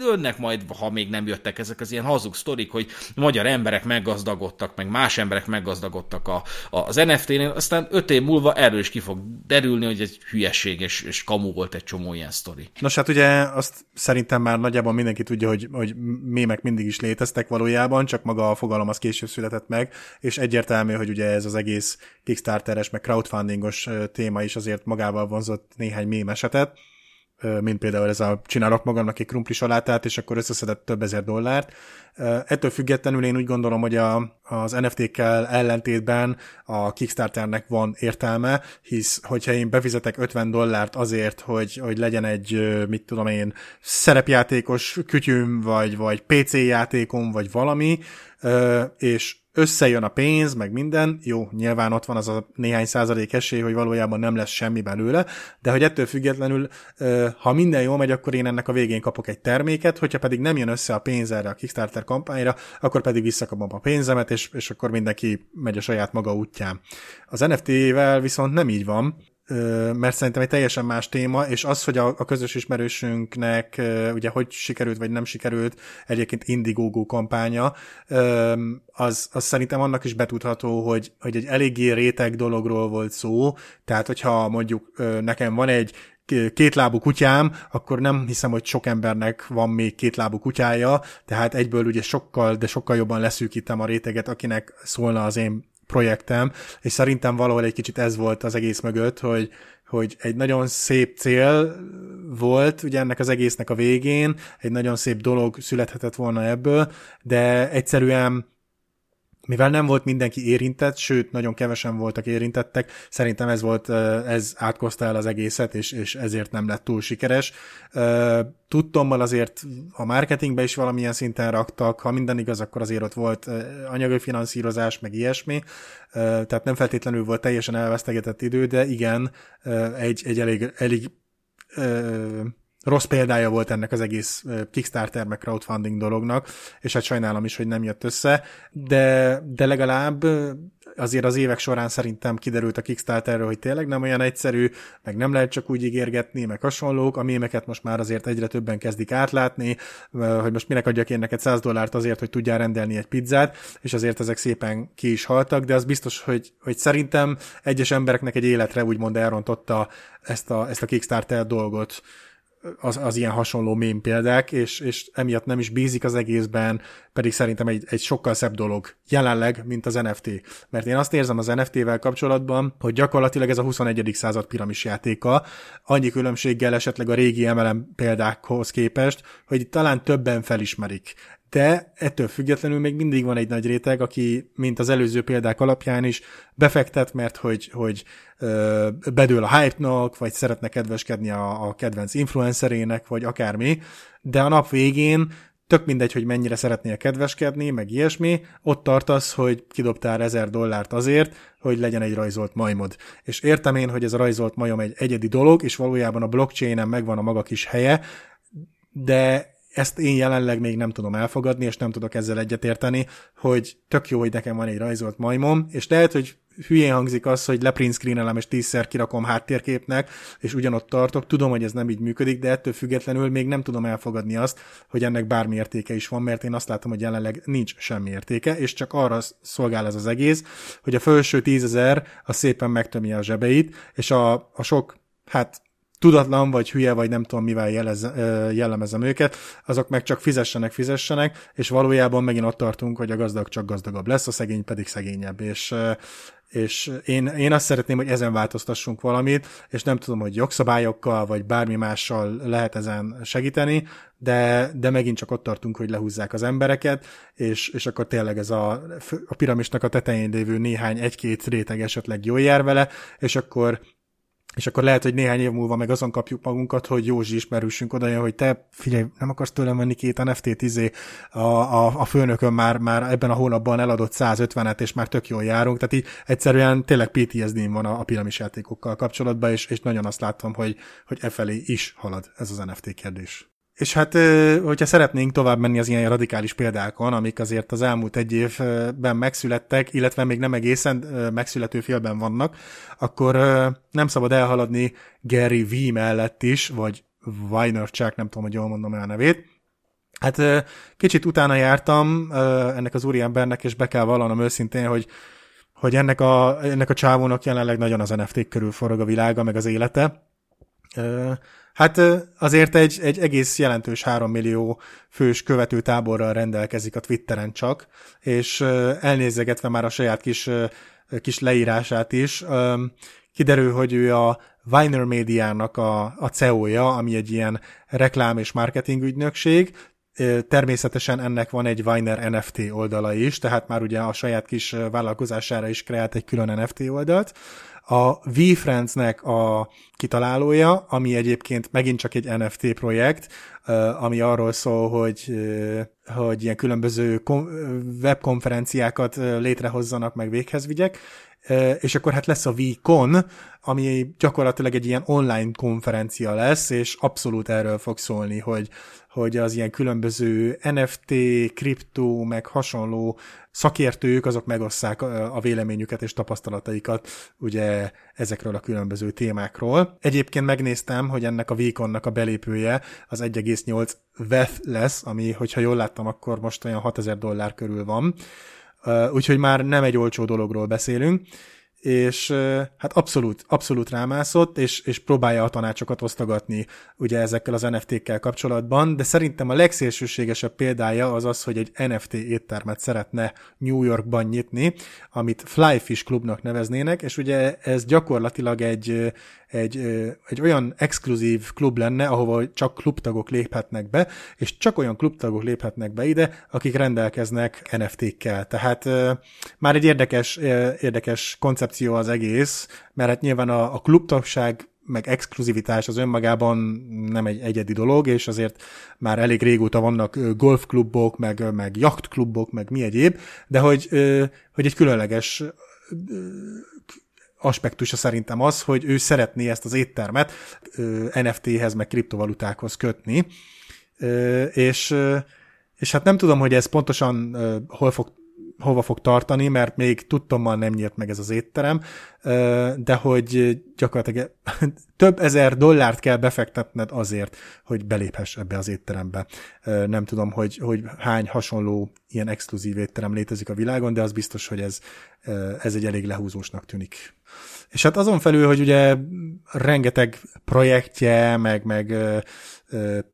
jönnek majd, ha még nem jöttek ezek az ilyen hazug sztorik, hogy magyar emberek meggazdagodtak, meg más emberek meggazdagodtak a, a, az NFT-nél, aztán öt év múlva erről is ki fog derülni, hogy egy hülyeség és, és kamu volt egy csomó ilyen sztori. Nos hát ugye azt szerintem már nagyjából mindenki tudja, hogy, hogy mémek mindig is léteztek valójában, csak maga a fogalom az később született meg, és egyértelmű, hogy ugye ez az egész Kickstarteres, meg crowdfundingos téma is azért magával vonzott néhány mém esetet, mint például ez a csinálok magamnak egy krumpli salátát, és akkor összeszedett több ezer dollárt. Ettől függetlenül én úgy gondolom, hogy a, az NFT-kkel ellentétben a Kickstarternek van értelme, hisz hogyha én befizetek 50 dollárt azért, hogy, hogy legyen egy, mit tudom én, szerepjátékos kütyüm, vagy, vagy PC játékom, vagy valami, és összejön a pénz, meg minden, jó, nyilván ott van az a néhány százalék esély, hogy valójában nem lesz semmi belőle, de hogy ettől függetlenül, ha minden jól megy, akkor én ennek a végén kapok egy terméket, hogyha pedig nem jön össze a pénz erre a Kickstarter kampányra, akkor pedig visszakapom a pénzemet, és, és akkor mindenki megy a saját maga útján. Az NFT-vel viszont nem így van, mert szerintem egy teljesen más téma, és az, hogy a, a közös ismerősünknek ugye hogy sikerült, vagy nem sikerült egyébként Indiegogo kampánya, az, az szerintem annak is betudható, hogy, hogy egy eléggé réteg dologról volt szó, tehát hogyha mondjuk nekem van egy kétlábú kutyám, akkor nem hiszem, hogy sok embernek van még kétlábú kutyája, tehát egyből ugye sokkal, de sokkal jobban leszűkítem a réteget, akinek szólna az én projektem, és szerintem valahol egy kicsit ez volt az egész mögött, hogy, hogy egy nagyon szép cél volt ugye ennek az egésznek a végén, egy nagyon szép dolog születhetett volna ebből, de egyszerűen mivel nem volt mindenki érintett, sőt, nagyon kevesen voltak érintettek, szerintem ez volt, ez átkozta el az egészet, és, és ezért nem lett túl sikeres. Tudtommal azért a marketingbe is valamilyen szinten raktak, ha minden igaz, akkor azért ott volt anyagi finanszírozás, meg ilyesmi, tehát nem feltétlenül volt teljesen elvesztegetett idő, de igen, egy, egy elég, elég rossz példája volt ennek az egész Kickstarter meg crowdfunding dolognak, és hát sajnálom is, hogy nem jött össze, de, de legalább azért az évek során szerintem kiderült a Kickstarterről, hogy tényleg nem olyan egyszerű, meg nem lehet csak úgy ígérgetni, meg hasonlók, a mémeket most már azért egyre többen kezdik átlátni, hogy most minek adjak én neked 100 dollárt azért, hogy tudjál rendelni egy pizzát, és azért ezek szépen ki is haltak, de az biztos, hogy, hogy szerintem egyes embereknek egy életre úgymond elrontotta ezt a, ezt a Kickstarter dolgot, az, az ilyen hasonló mém példák, és, és emiatt nem is bízik az egészben, pedig szerintem egy, egy sokkal szebb dolog jelenleg, mint az NFT. Mert én azt érzem az NFT-vel kapcsolatban, hogy gyakorlatilag ez a 21. század piramis játéka, annyi különbséggel esetleg a régi MLM példákhoz képest, hogy talán többen felismerik de ettől függetlenül még mindig van egy nagy réteg, aki, mint az előző példák alapján is, befektet, mert hogy, hogy ö, bedől a hype-nak, vagy szeretne kedveskedni a, a kedvenc influencerének, vagy akármi, de a nap végén tök mindegy, hogy mennyire szeretnél kedveskedni, meg ilyesmi, ott tartasz, hogy kidobtál ezer dollárt azért, hogy legyen egy rajzolt majmod. És értem én, hogy ez a rajzolt majom egy egyedi dolog, és valójában a blockchainen megvan a maga kis helye, de ezt én jelenleg még nem tudom elfogadni, és nem tudok ezzel egyetérteni, hogy tök jó, hogy nekem van egy rajzolt majmom, és lehet, hogy hülyén hangzik az, hogy leprint screenelem és tízszer kirakom háttérképnek, és ugyanott tartok. Tudom, hogy ez nem így működik, de ettől függetlenül még nem tudom elfogadni azt, hogy ennek bármi értéke is van, mert én azt látom, hogy jelenleg nincs semmi értéke, és csak arra szolgál ez az egész, hogy a felső tízezer a szépen megtömi a zsebeit, és a, a sok hát tudatlan, vagy hülye, vagy nem tudom mivel jelez, jellemezem őket, azok meg csak fizessenek, fizessenek, és valójában megint ott tartunk, hogy a gazdag csak gazdagabb lesz, a szegény pedig szegényebb, és és én, én azt szeretném, hogy ezen változtassunk valamit, és nem tudom, hogy jogszabályokkal, vagy bármi mással lehet ezen segíteni, de, de megint csak ott tartunk, hogy lehúzzák az embereket, és, és akkor tényleg ez a, a piramisnak a tetején lévő néhány, egy-két réteg esetleg jól jár vele, és akkor és akkor lehet, hogy néhány év múlva meg azon kapjuk magunkat, hogy Józsi ismerősünk oda, hogy te figyelj, nem akarsz tőlem venni két NFT-t, izé, a, a, a főnökön már, már ebben a hónapban eladott 150-et, és már tök jól járunk, tehát így egyszerűen tényleg ptsd van a, a piramis játékokkal kapcsolatban, és, és nagyon azt látom, hogy, hogy e felé is halad ez az NFT kérdés. És hát, hogyha szeretnénk tovább menni az ilyen radikális példákon, amik azért az elmúlt egy évben megszülettek, illetve még nem egészen megszülető félben vannak, akkor nem szabad elhaladni Gary V mellett is, vagy Vaynerchuk, nem tudom, hogy jól mondom el a nevét. Hát kicsit utána jártam ennek az úriembernek, és be kell vallanom őszintén, hogy hogy ennek a, ennek a csávónak jelenleg nagyon az NFT körül forog a világa, meg az élete. Hát azért egy, egy egész jelentős 3 millió fős követő táborral rendelkezik a Twitteren csak, és elnézegetve már a saját kis, kis leírását is, kiderül, hogy ő a Viner médiának a, a CEO-ja, ami egy ilyen reklám és marketing ügynökség, Természetesen ennek van egy Viner NFT oldala is, tehát már ugye a saját kis vállalkozására is kreált egy külön NFT oldalt. A VFriends-nek a kitalálója, ami egyébként megint csak egy NFT projekt, ami arról szól, hogy, hogy ilyen különböző webkonferenciákat létrehozzanak, meg véghez vigyek, és akkor hát lesz a VCon, ami gyakorlatilag egy ilyen online konferencia lesz, és abszolút erről fog szólni, hogy, hogy az ilyen különböző NFT, kriptó, meg hasonló szakértők, azok megosszák a véleményüket és tapasztalataikat ugye ezekről a különböző témákról. Egyébként megnéztem, hogy ennek a Vékonnak a belépője az 1,8 VETH lesz, ami, hogyha jól láttam, akkor most olyan 6000 dollár körül van. Úgyhogy már nem egy olcsó dologról beszélünk és hát abszolút, abszolút rámászott, és, és próbálja a tanácsokat osztogatni ugye ezekkel az NFT-kkel kapcsolatban, de szerintem a legszélsőségesebb példája az az, hogy egy NFT éttermet szeretne New Yorkban nyitni, amit Flyfish klubnak neveznének, és ugye ez gyakorlatilag egy, egy, egy olyan exkluzív klub lenne, ahova csak klubtagok léphetnek be, és csak olyan klubtagok léphetnek be ide, akik rendelkeznek NFT-kkel. Tehát már egy érdekes, érdekes koncepció az egész, mert hát nyilván a, a klubtagság meg exkluzivitás az önmagában nem egy egyedi dolog, és azért már elég régóta vannak golfklubok, meg, meg jachtklubok, meg mi egyéb, de hogy, hogy egy különleges aspektusa szerintem az, hogy ő szeretné ezt az éttermet NFT-hez, meg kriptovalutákhoz kötni, és, és hát nem tudom, hogy ez pontosan hol fog hova fog tartani, mert még tudtommal nem nyílt meg ez az étterem, de hogy gyakorlatilag több ezer dollárt kell befektetned azért, hogy beléphess ebbe az étterembe. Nem tudom, hogy, hogy hány hasonló ilyen exkluzív étterem létezik a világon, de az biztos, hogy ez, ez egy elég lehúzósnak tűnik. És hát azon felül, hogy ugye rengeteg projektje, meg, meg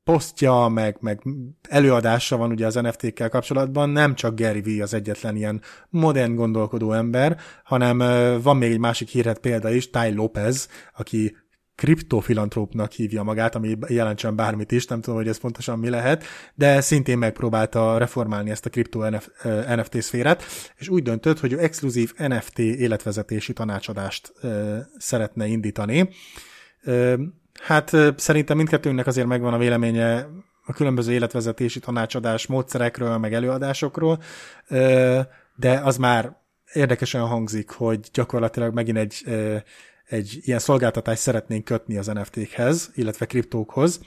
posztja, meg, meg előadása van ugye az NFT-kkel kapcsolatban, nem csak Gary Vee az egyetlen ilyen modern gondolkodó ember, hanem van még egy másik hírhet példa is, Ty Lopez, aki kriptofilantrópnak hívja magát, ami jelentsen bármit is, nem tudom, hogy ez pontosan mi lehet, de szintén megpróbálta reformálni ezt a kripto NFT szférát, és úgy döntött, hogy ő exkluzív NFT életvezetési tanácsadást szeretne indítani. Hát szerintem mindkettőnknek azért megvan a véleménye a különböző életvezetési tanácsadás módszerekről, meg előadásokról, de az már érdekesen hangzik, hogy gyakorlatilag megint egy, egy ilyen szolgáltatást szeretnénk kötni az NFT-khez, illetve kriptókhoz,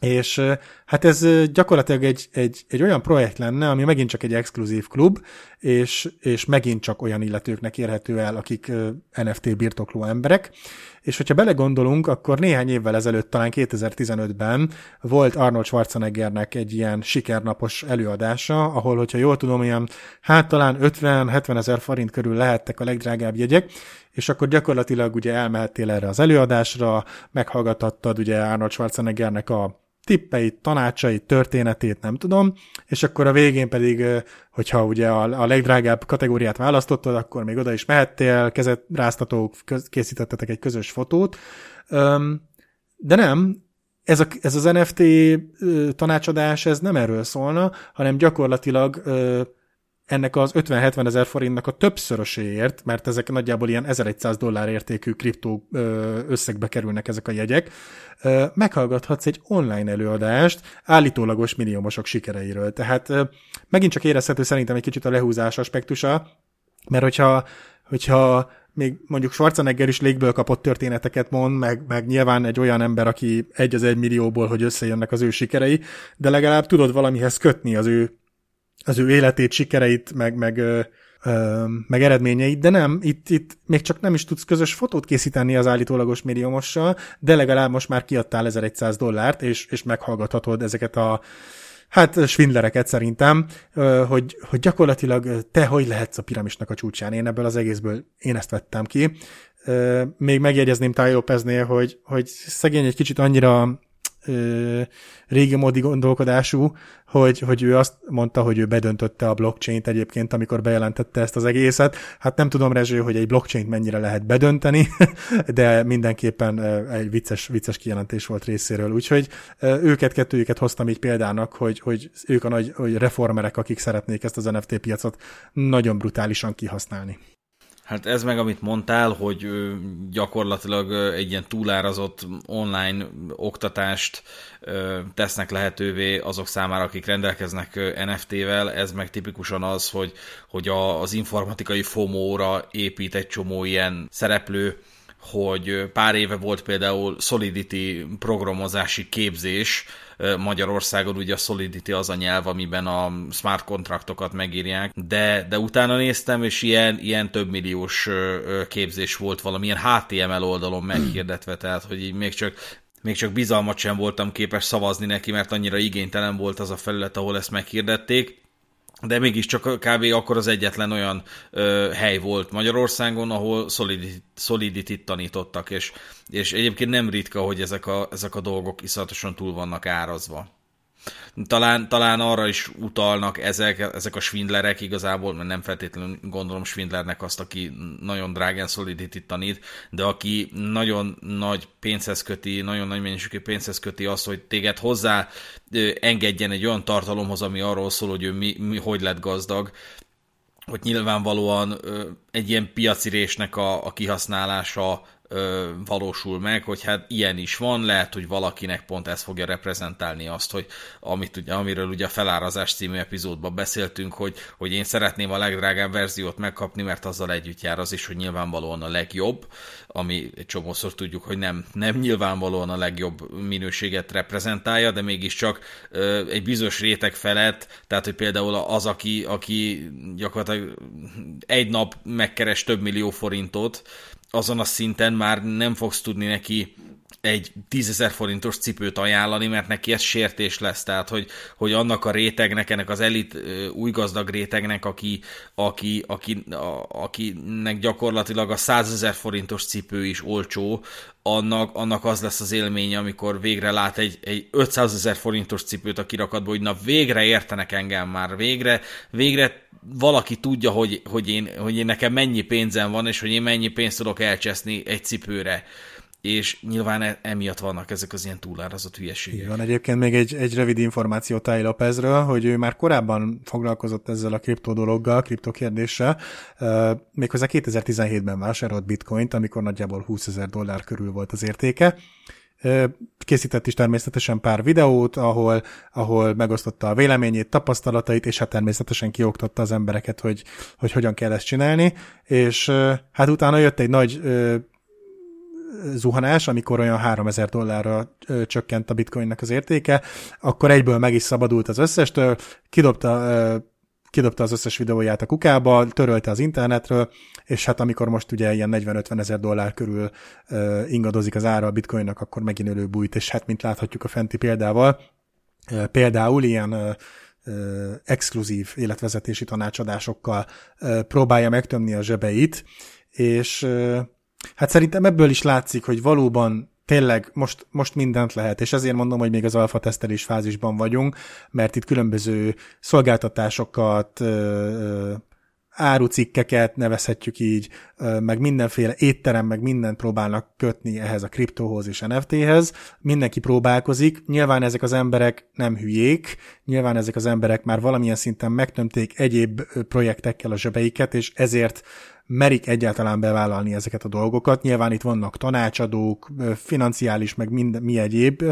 és hát ez gyakorlatilag egy, egy, egy olyan projekt lenne, ami megint csak egy exkluzív klub, és, és megint csak olyan illetőknek érhető el, akik NFT birtokló emberek. És hogyha belegondolunk, akkor néhány évvel ezelőtt, talán 2015-ben volt Arnold Schwarzeneggernek egy ilyen sikernapos előadása, ahol, hogyha jól tudom, ilyen hát talán 50-70 ezer forint körül lehettek a legdrágább jegyek, és akkor gyakorlatilag ugye elmehettél erre az előadásra, meghallgathattad ugye Arnold Schwarzeneggernek a tippeit, tanácsait, történetét, nem tudom, és akkor a végén pedig, hogyha ugye a, a legdrágább kategóriát választottad, akkor még oda is mehettél, kezet ráztatók, készítettetek egy közös fotót, de nem, ez, a, ez az NFT tanácsadás, ez nem erről szólna, hanem gyakorlatilag ennek az 50-70 ezer forintnak a többszöröséért, mert ezek nagyjából ilyen 1100 dollár értékű kriptó összegbe kerülnek ezek a jegyek, meghallgathatsz egy online előadást állítólagos milliómosok sikereiről. Tehát megint csak érezhető szerintem egy kicsit a lehúzás aspektusa, mert hogyha hogyha még mondjuk Schwarzenegger is légből kapott történeteket mond, meg, meg nyilván egy olyan ember, aki egy az egy millióból, hogy összejönnek az ő sikerei, de legalább tudod valamihez kötni az ő, az ő életét, sikereit, meg, meg, ö, ö, meg eredményeit, de nem, itt, itt még csak nem is tudsz közös fotót készíteni az állítólagos médiumossal, de legalább most már kiadtál 1100 dollárt, és, és meghallgathatod ezeket a hát svindlereket szerintem, hogy, hogy gyakorlatilag te hogy lehetsz a piramisnak a csúcsán. Én ebből az egészből én ezt vettem ki. Még megjegyezném Ty Lopeznél, hogy, hogy szegény egy kicsit annyira ö, régi módi gondolkodású, hogy, hogy ő azt mondta, hogy ő bedöntötte a blockchain-t egyébként, amikor bejelentette ezt az egészet. Hát nem tudom, Rezső, hogy egy blockchain mennyire lehet bedönteni, de mindenképpen egy vicces, vicces kijelentés volt részéről. Úgyhogy őket, kettőjüket hoztam így példának, hogy, hogy ők a nagy hogy reformerek, akik szeretnék ezt az NFT piacot nagyon brutálisan kihasználni. Hát ez meg, amit mondtál, hogy gyakorlatilag egy ilyen túlárazott online oktatást tesznek lehetővé azok számára, akik rendelkeznek NFT-vel, ez meg tipikusan az, hogy, hogy az informatikai FOMO-ra épít egy csomó ilyen szereplő, hogy pár éve volt például Solidity programozási képzés, Magyarországon ugye a Solidity az a nyelv, amiben a smart kontraktokat megírják, de, de utána néztem, és ilyen, ilyen több milliós képzés volt valamilyen HTML oldalon meghirdetve, tehát hogy így még csak még csak bizalmat sem voltam képes szavazni neki, mert annyira igénytelen volt az a felület, ahol ezt meghirdették de mégiscsak kb. akkor az egyetlen olyan ö, hely volt Magyarországon, ahol Solidity-t tanítottak, és, és egyébként nem ritka, hogy ezek a, ezek a dolgok iszonyatosan túl vannak árazva. Talán, talán arra is utalnak ezek, ezek a svindlerek igazából, mert nem feltétlenül gondolom svindlernek azt, aki nagyon drágán solidity tanít, de aki nagyon nagy pénzhez köti, nagyon nagy mennyiségű pénzhez köti azt, hogy téged hozzá engedjen egy olyan tartalomhoz, ami arról szól, hogy ő mi, mi hogy lett gazdag, hogy nyilvánvalóan egy ilyen piacirésnek a, a kihasználása ö, valósul meg, hogy hát ilyen is van, lehet, hogy valakinek pont ez fogja reprezentálni azt, hogy amit, ugye, amiről ugye a felárazás című epizódban beszéltünk, hogy, hogy én szeretném a legdrágább verziót megkapni, mert azzal együtt jár az is, hogy nyilvánvalóan a legjobb, ami egy csomószor tudjuk, hogy nem, nem nyilvánvalóan a legjobb minőséget reprezentálja, de mégiscsak ö, egy bizonyos réteg felett, tehát hogy például az, aki, aki gyakorlatilag egy nap megkeres több millió forintot, azon a szinten már nem fogsz tudni neki egy tízezer forintos cipőt ajánlani, mert neki ez sértés lesz, tehát hogy, hogy annak a rétegnek, ennek az elit új gazdag rétegnek, aki, aki, aki, a, akinek gyakorlatilag a százezer forintos cipő is olcsó, annak, annak az lesz az élménye, amikor végre lát egy, egy 500 ezer forintos cipőt a kirakatból, hogy na végre értenek engem már, végre, végre valaki tudja, hogy, hogy, én, hogy én nekem mennyi pénzem van, és hogy én mennyi pénzt tudok elcseszni egy cipőre és nyilván e, emiatt vannak ezek az ilyen túlárazott hülyeségek. Van egyébként még egy, egy rövid információ Tai Lopezről, hogy ő már korábban foglalkozott ezzel a kriptó dologgal, kriptokérdéssel, uh, méghozzá 2017-ben vásárolt bitcoint, amikor nagyjából 20 ezer dollár körül volt az értéke. Készített is természetesen pár videót, ahol, ahol megosztotta a véleményét, tapasztalatait, és hát természetesen kioktatta az embereket, hogy, hogy hogyan kell ezt csinálni, és hát utána jött egy nagy zuhanás, amikor olyan 3000 dollárra csökkent a bitcoinnak az értéke, akkor egyből meg is szabadult az összestől, kidobta, kidobta az összes videóját a kukába, törölte az internetről, és hát amikor most ugye ilyen 40-50 ezer dollár körül ingadozik az ára a bitcoinnak, akkor megint előbújt, és hát mint láthatjuk a fenti példával, például ilyen exkluzív életvezetési tanácsadásokkal próbálja megtömni a zsebeit, és Hát szerintem ebből is látszik, hogy valóban tényleg most, most mindent lehet, és ezért mondom, hogy még az alfa tesztelés fázisban vagyunk, mert itt különböző szolgáltatásokat, árucikkeket nevezhetjük így, meg mindenféle étterem, meg mindent próbálnak kötni ehhez a kriptóhoz és NFT-hez. Mindenki próbálkozik. Nyilván ezek az emberek nem hülyék, nyilván ezek az emberek már valamilyen szinten megtömték egyéb projektekkel a zsebeiket, és ezért merik egyáltalán bevállalni ezeket a dolgokat. Nyilván itt vannak tanácsadók, financiális, meg mind, mi egyéb,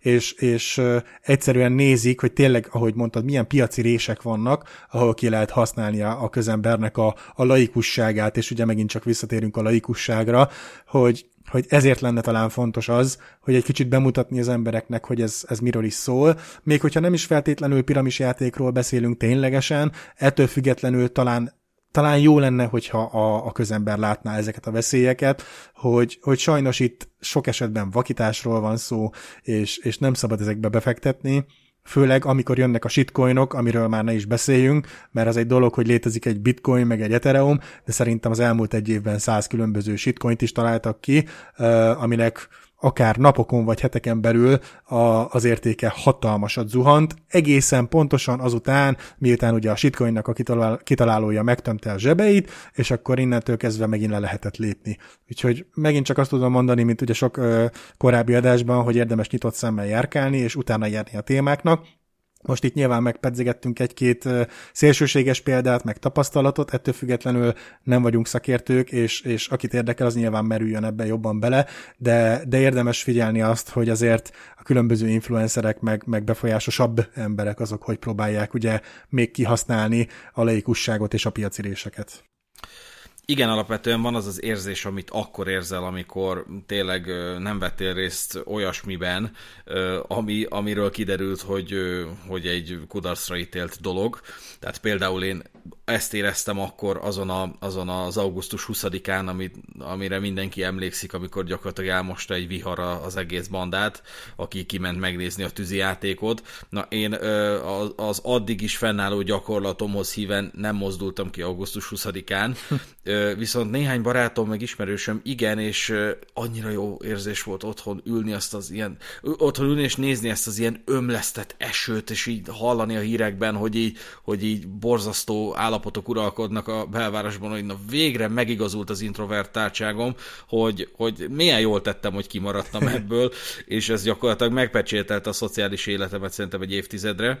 és, és egyszerűen nézik, hogy tényleg, ahogy mondtad, milyen piaci rések vannak, ahol ki lehet használni a, a közembernek a, a laikusságát, és ugye megint csak visszatérünk a laikusságra, hogy hogy ezért lenne talán fontos az, hogy egy kicsit bemutatni az embereknek, hogy ez, ez miről is szól. Még hogyha nem is feltétlenül piramisjátékról beszélünk ténylegesen, ettől függetlenül talán talán jó lenne, hogyha a, a közember látná ezeket a veszélyeket, hogy, hogy sajnos itt sok esetben vakításról van szó, és, és nem szabad ezekbe befektetni, főleg amikor jönnek a shitcoinok, amiről már ne is beszéljünk, mert az egy dolog, hogy létezik egy bitcoin, meg egy ethereum, de szerintem az elmúlt egy évben száz különböző shitcoint is találtak ki, aminek akár napokon vagy heteken belül a, az értéke hatalmasat zuhant, egészen pontosan azután, miután ugye a shitcoinnak a kitalál, kitalálója megtömte a zsebeit, és akkor innentől kezdve megint le lehetett lépni. Úgyhogy megint csak azt tudom mondani, mint ugye sok ö, korábbi adásban, hogy érdemes nyitott szemmel járkálni, és utána járni a témáknak, most itt nyilván megpedzegettünk egy-két szélsőséges példát, meg tapasztalatot, ettől függetlenül nem vagyunk szakértők, és, és akit érdekel, az nyilván merüljön ebbe jobban bele, de, de érdemes figyelni azt, hogy azért a különböző influencerek, meg, meg befolyásosabb emberek azok, hogy próbálják ugye még kihasználni a laikusságot és a piaciréseket igen, alapvetően van az az érzés, amit akkor érzel, amikor tényleg nem vettél részt olyasmiben, ami, amiről kiderült, hogy, hogy egy kudarcra ítélt dolog. Tehát például én ezt éreztem akkor azon, a, azon az augusztus 20-án, amit, amire mindenki emlékszik, amikor gyakorlatilag elmosta egy vihar az egész bandát, aki kiment megnézni a tűzijátékot. Na én az addig is fennálló gyakorlatomhoz híven nem mozdultam ki augusztus 20-án, viszont néhány barátom meg ismerősöm igen, és annyira jó érzés volt otthon ülni azt az ilyen, otthon ülni és nézni ezt az ilyen ömlesztett esőt, és így hallani a hírekben, hogy így, hogy így borzasztó állapotok uralkodnak a belvárosban, hogy na végre megigazult az introvertáltságom, hogy, hogy milyen jól tettem, hogy kimaradtam ebből, és ez gyakorlatilag megpecsételt a szociális életemet szerintem egy évtizedre.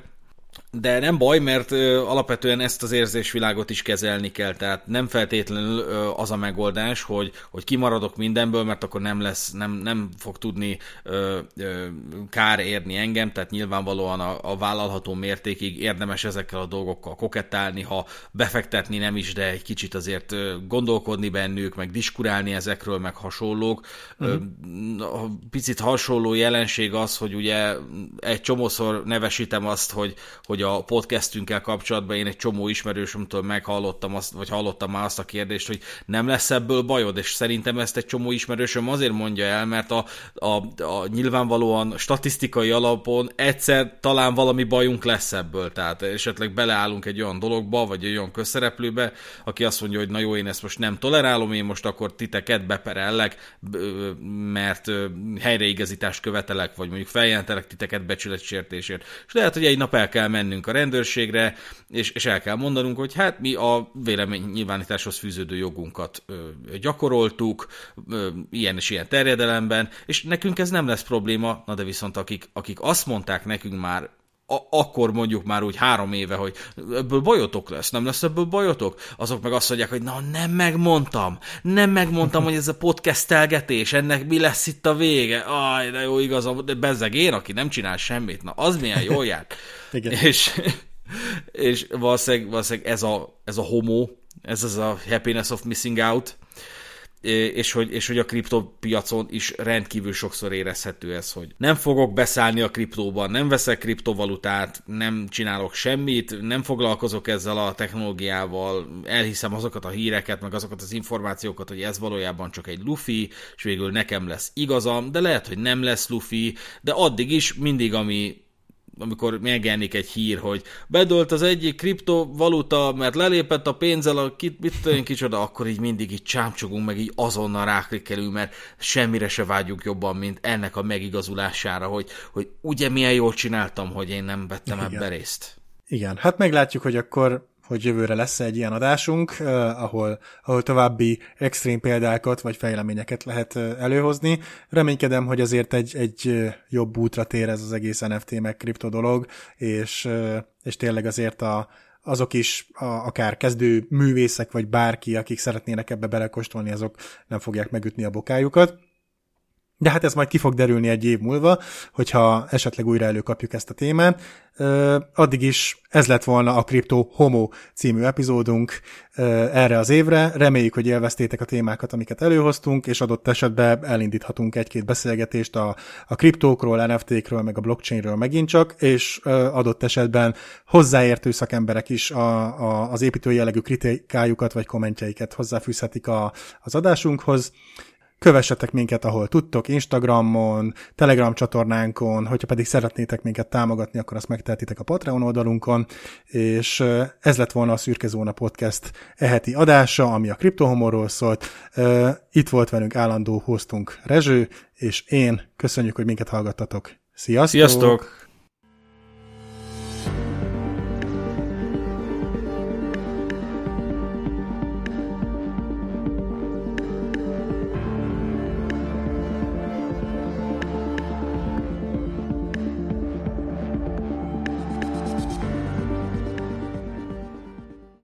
De nem baj, mert ö, alapvetően ezt az érzésvilágot is kezelni kell, tehát nem feltétlenül ö, az a megoldás, hogy, hogy kimaradok mindenből, mert akkor nem lesz, nem, nem fog tudni ö, ö, kár érni engem, tehát nyilvánvalóan a, a vállalható mértékig érdemes ezekkel a dolgokkal kokettálni, ha befektetni nem is, de egy kicsit azért gondolkodni bennük, meg diskurálni ezekről, meg hasonlók. Uh-huh. Ö, picit hasonló jelenség az, hogy ugye egy csomószor nevesítem azt, hogy hogy a podcastünkkel kapcsolatban én egy csomó ismerősömtől meghallottam azt, vagy hallottam már azt a kérdést, hogy nem lesz ebből bajod, és szerintem ezt egy csomó ismerősöm azért mondja el, mert a, a, a nyilvánvalóan statisztikai alapon egyszer talán valami bajunk lesz ebből, tehát esetleg beleállunk egy olyan dologba, vagy egy olyan közszereplőbe, aki azt mondja, hogy na jó, én ezt most nem tolerálom, én most akkor titeket beperellek, mert helyreigazítást követelek, vagy mondjuk feljelentelek titeket becsületsértésért. És lehet, hogy egy nap el kell mennünk a rendőrségre, és, és el kell mondanunk, hogy hát mi a vélemény nyilvánításhoz fűződő jogunkat ö, gyakoroltuk, ö, ilyen és ilyen terjedelemben, és nekünk ez nem lesz probléma, na de viszont akik, akik azt mondták nekünk már a- akkor mondjuk már úgy három éve, hogy ebből bajotok lesz, nem lesz ebből bajotok, azok meg azt mondják, hogy na nem megmondtam, nem megmondtam, hogy ez a podcastelgetés, ennek mi lesz itt a vége, aj, de jó igazam, de bezzeg én, aki nem csinál semmit, na az milyen jól jár. Igen. És, és valószínűleg, valószínűleg ez, a, ez a homo, ez az a happiness of missing out, és hogy, és hogy a kriptopiacon is rendkívül sokszor érezhető ez, hogy nem fogok beszállni a kriptóban, nem veszek kriptovalutát, nem csinálok semmit, nem foglalkozok ezzel a technológiával, elhiszem azokat a híreket, meg azokat az információkat, hogy ez valójában csak egy lufi, és végül nekem lesz igazam, de lehet, hogy nem lesz lufi, de addig is mindig, ami amikor megjelenik egy hír, hogy bedölt az egyik kriptovaluta, mert lelépett a pénzzel a kit, mit tudom kicsoda, akkor így mindig így csámcsogunk, meg így azonnal ráklikkelünk, mert semmire se vágyunk jobban, mint ennek a megigazulására, hogy, hogy ugye milyen jól csináltam, hogy én nem vettem Igen. ebbe részt. Igen, hát meglátjuk, hogy akkor hogy jövőre lesz egy ilyen adásunk, uh, ahol, ahol további extrém példákat vagy fejleményeket lehet előhozni. Reménykedem, hogy azért egy, egy jobb útra tér ez az egész NFT meg kripto dolog, és, és tényleg azért a, azok is a, akár kezdő művészek, vagy bárki, akik szeretnének ebbe belekostolni, azok nem fogják megütni a bokájukat. De hát ez majd ki fog derülni egy év múlva, hogyha esetleg újra előkapjuk ezt a témát. Addig is ez lett volna a Crypto Homo című epizódunk erre az évre. Reméljük, hogy élveztétek a témákat, amiket előhoztunk, és adott esetben elindíthatunk egy-két beszélgetést a, a kriptókról, NFT-kről, meg a blockchainről megint csak, és adott esetben hozzáértő szakemberek is a, a, az építői jellegű kritikájukat vagy kommentjeiket hozzáfűzhetik a, az adásunkhoz. Kövessetek minket, ahol tudtok, Instagramon, Telegram csatornánkon, hogyha pedig szeretnétek minket támogatni, akkor azt megtehetitek a Patreon oldalunkon, és ez lett volna a Szürke Zóna Podcast eheti adása, ami a kriptohomorról szólt. Itt volt velünk állandó hoztunk Rezső, és én. Köszönjük, hogy minket hallgattatok. Sziasztok! Sziasztok!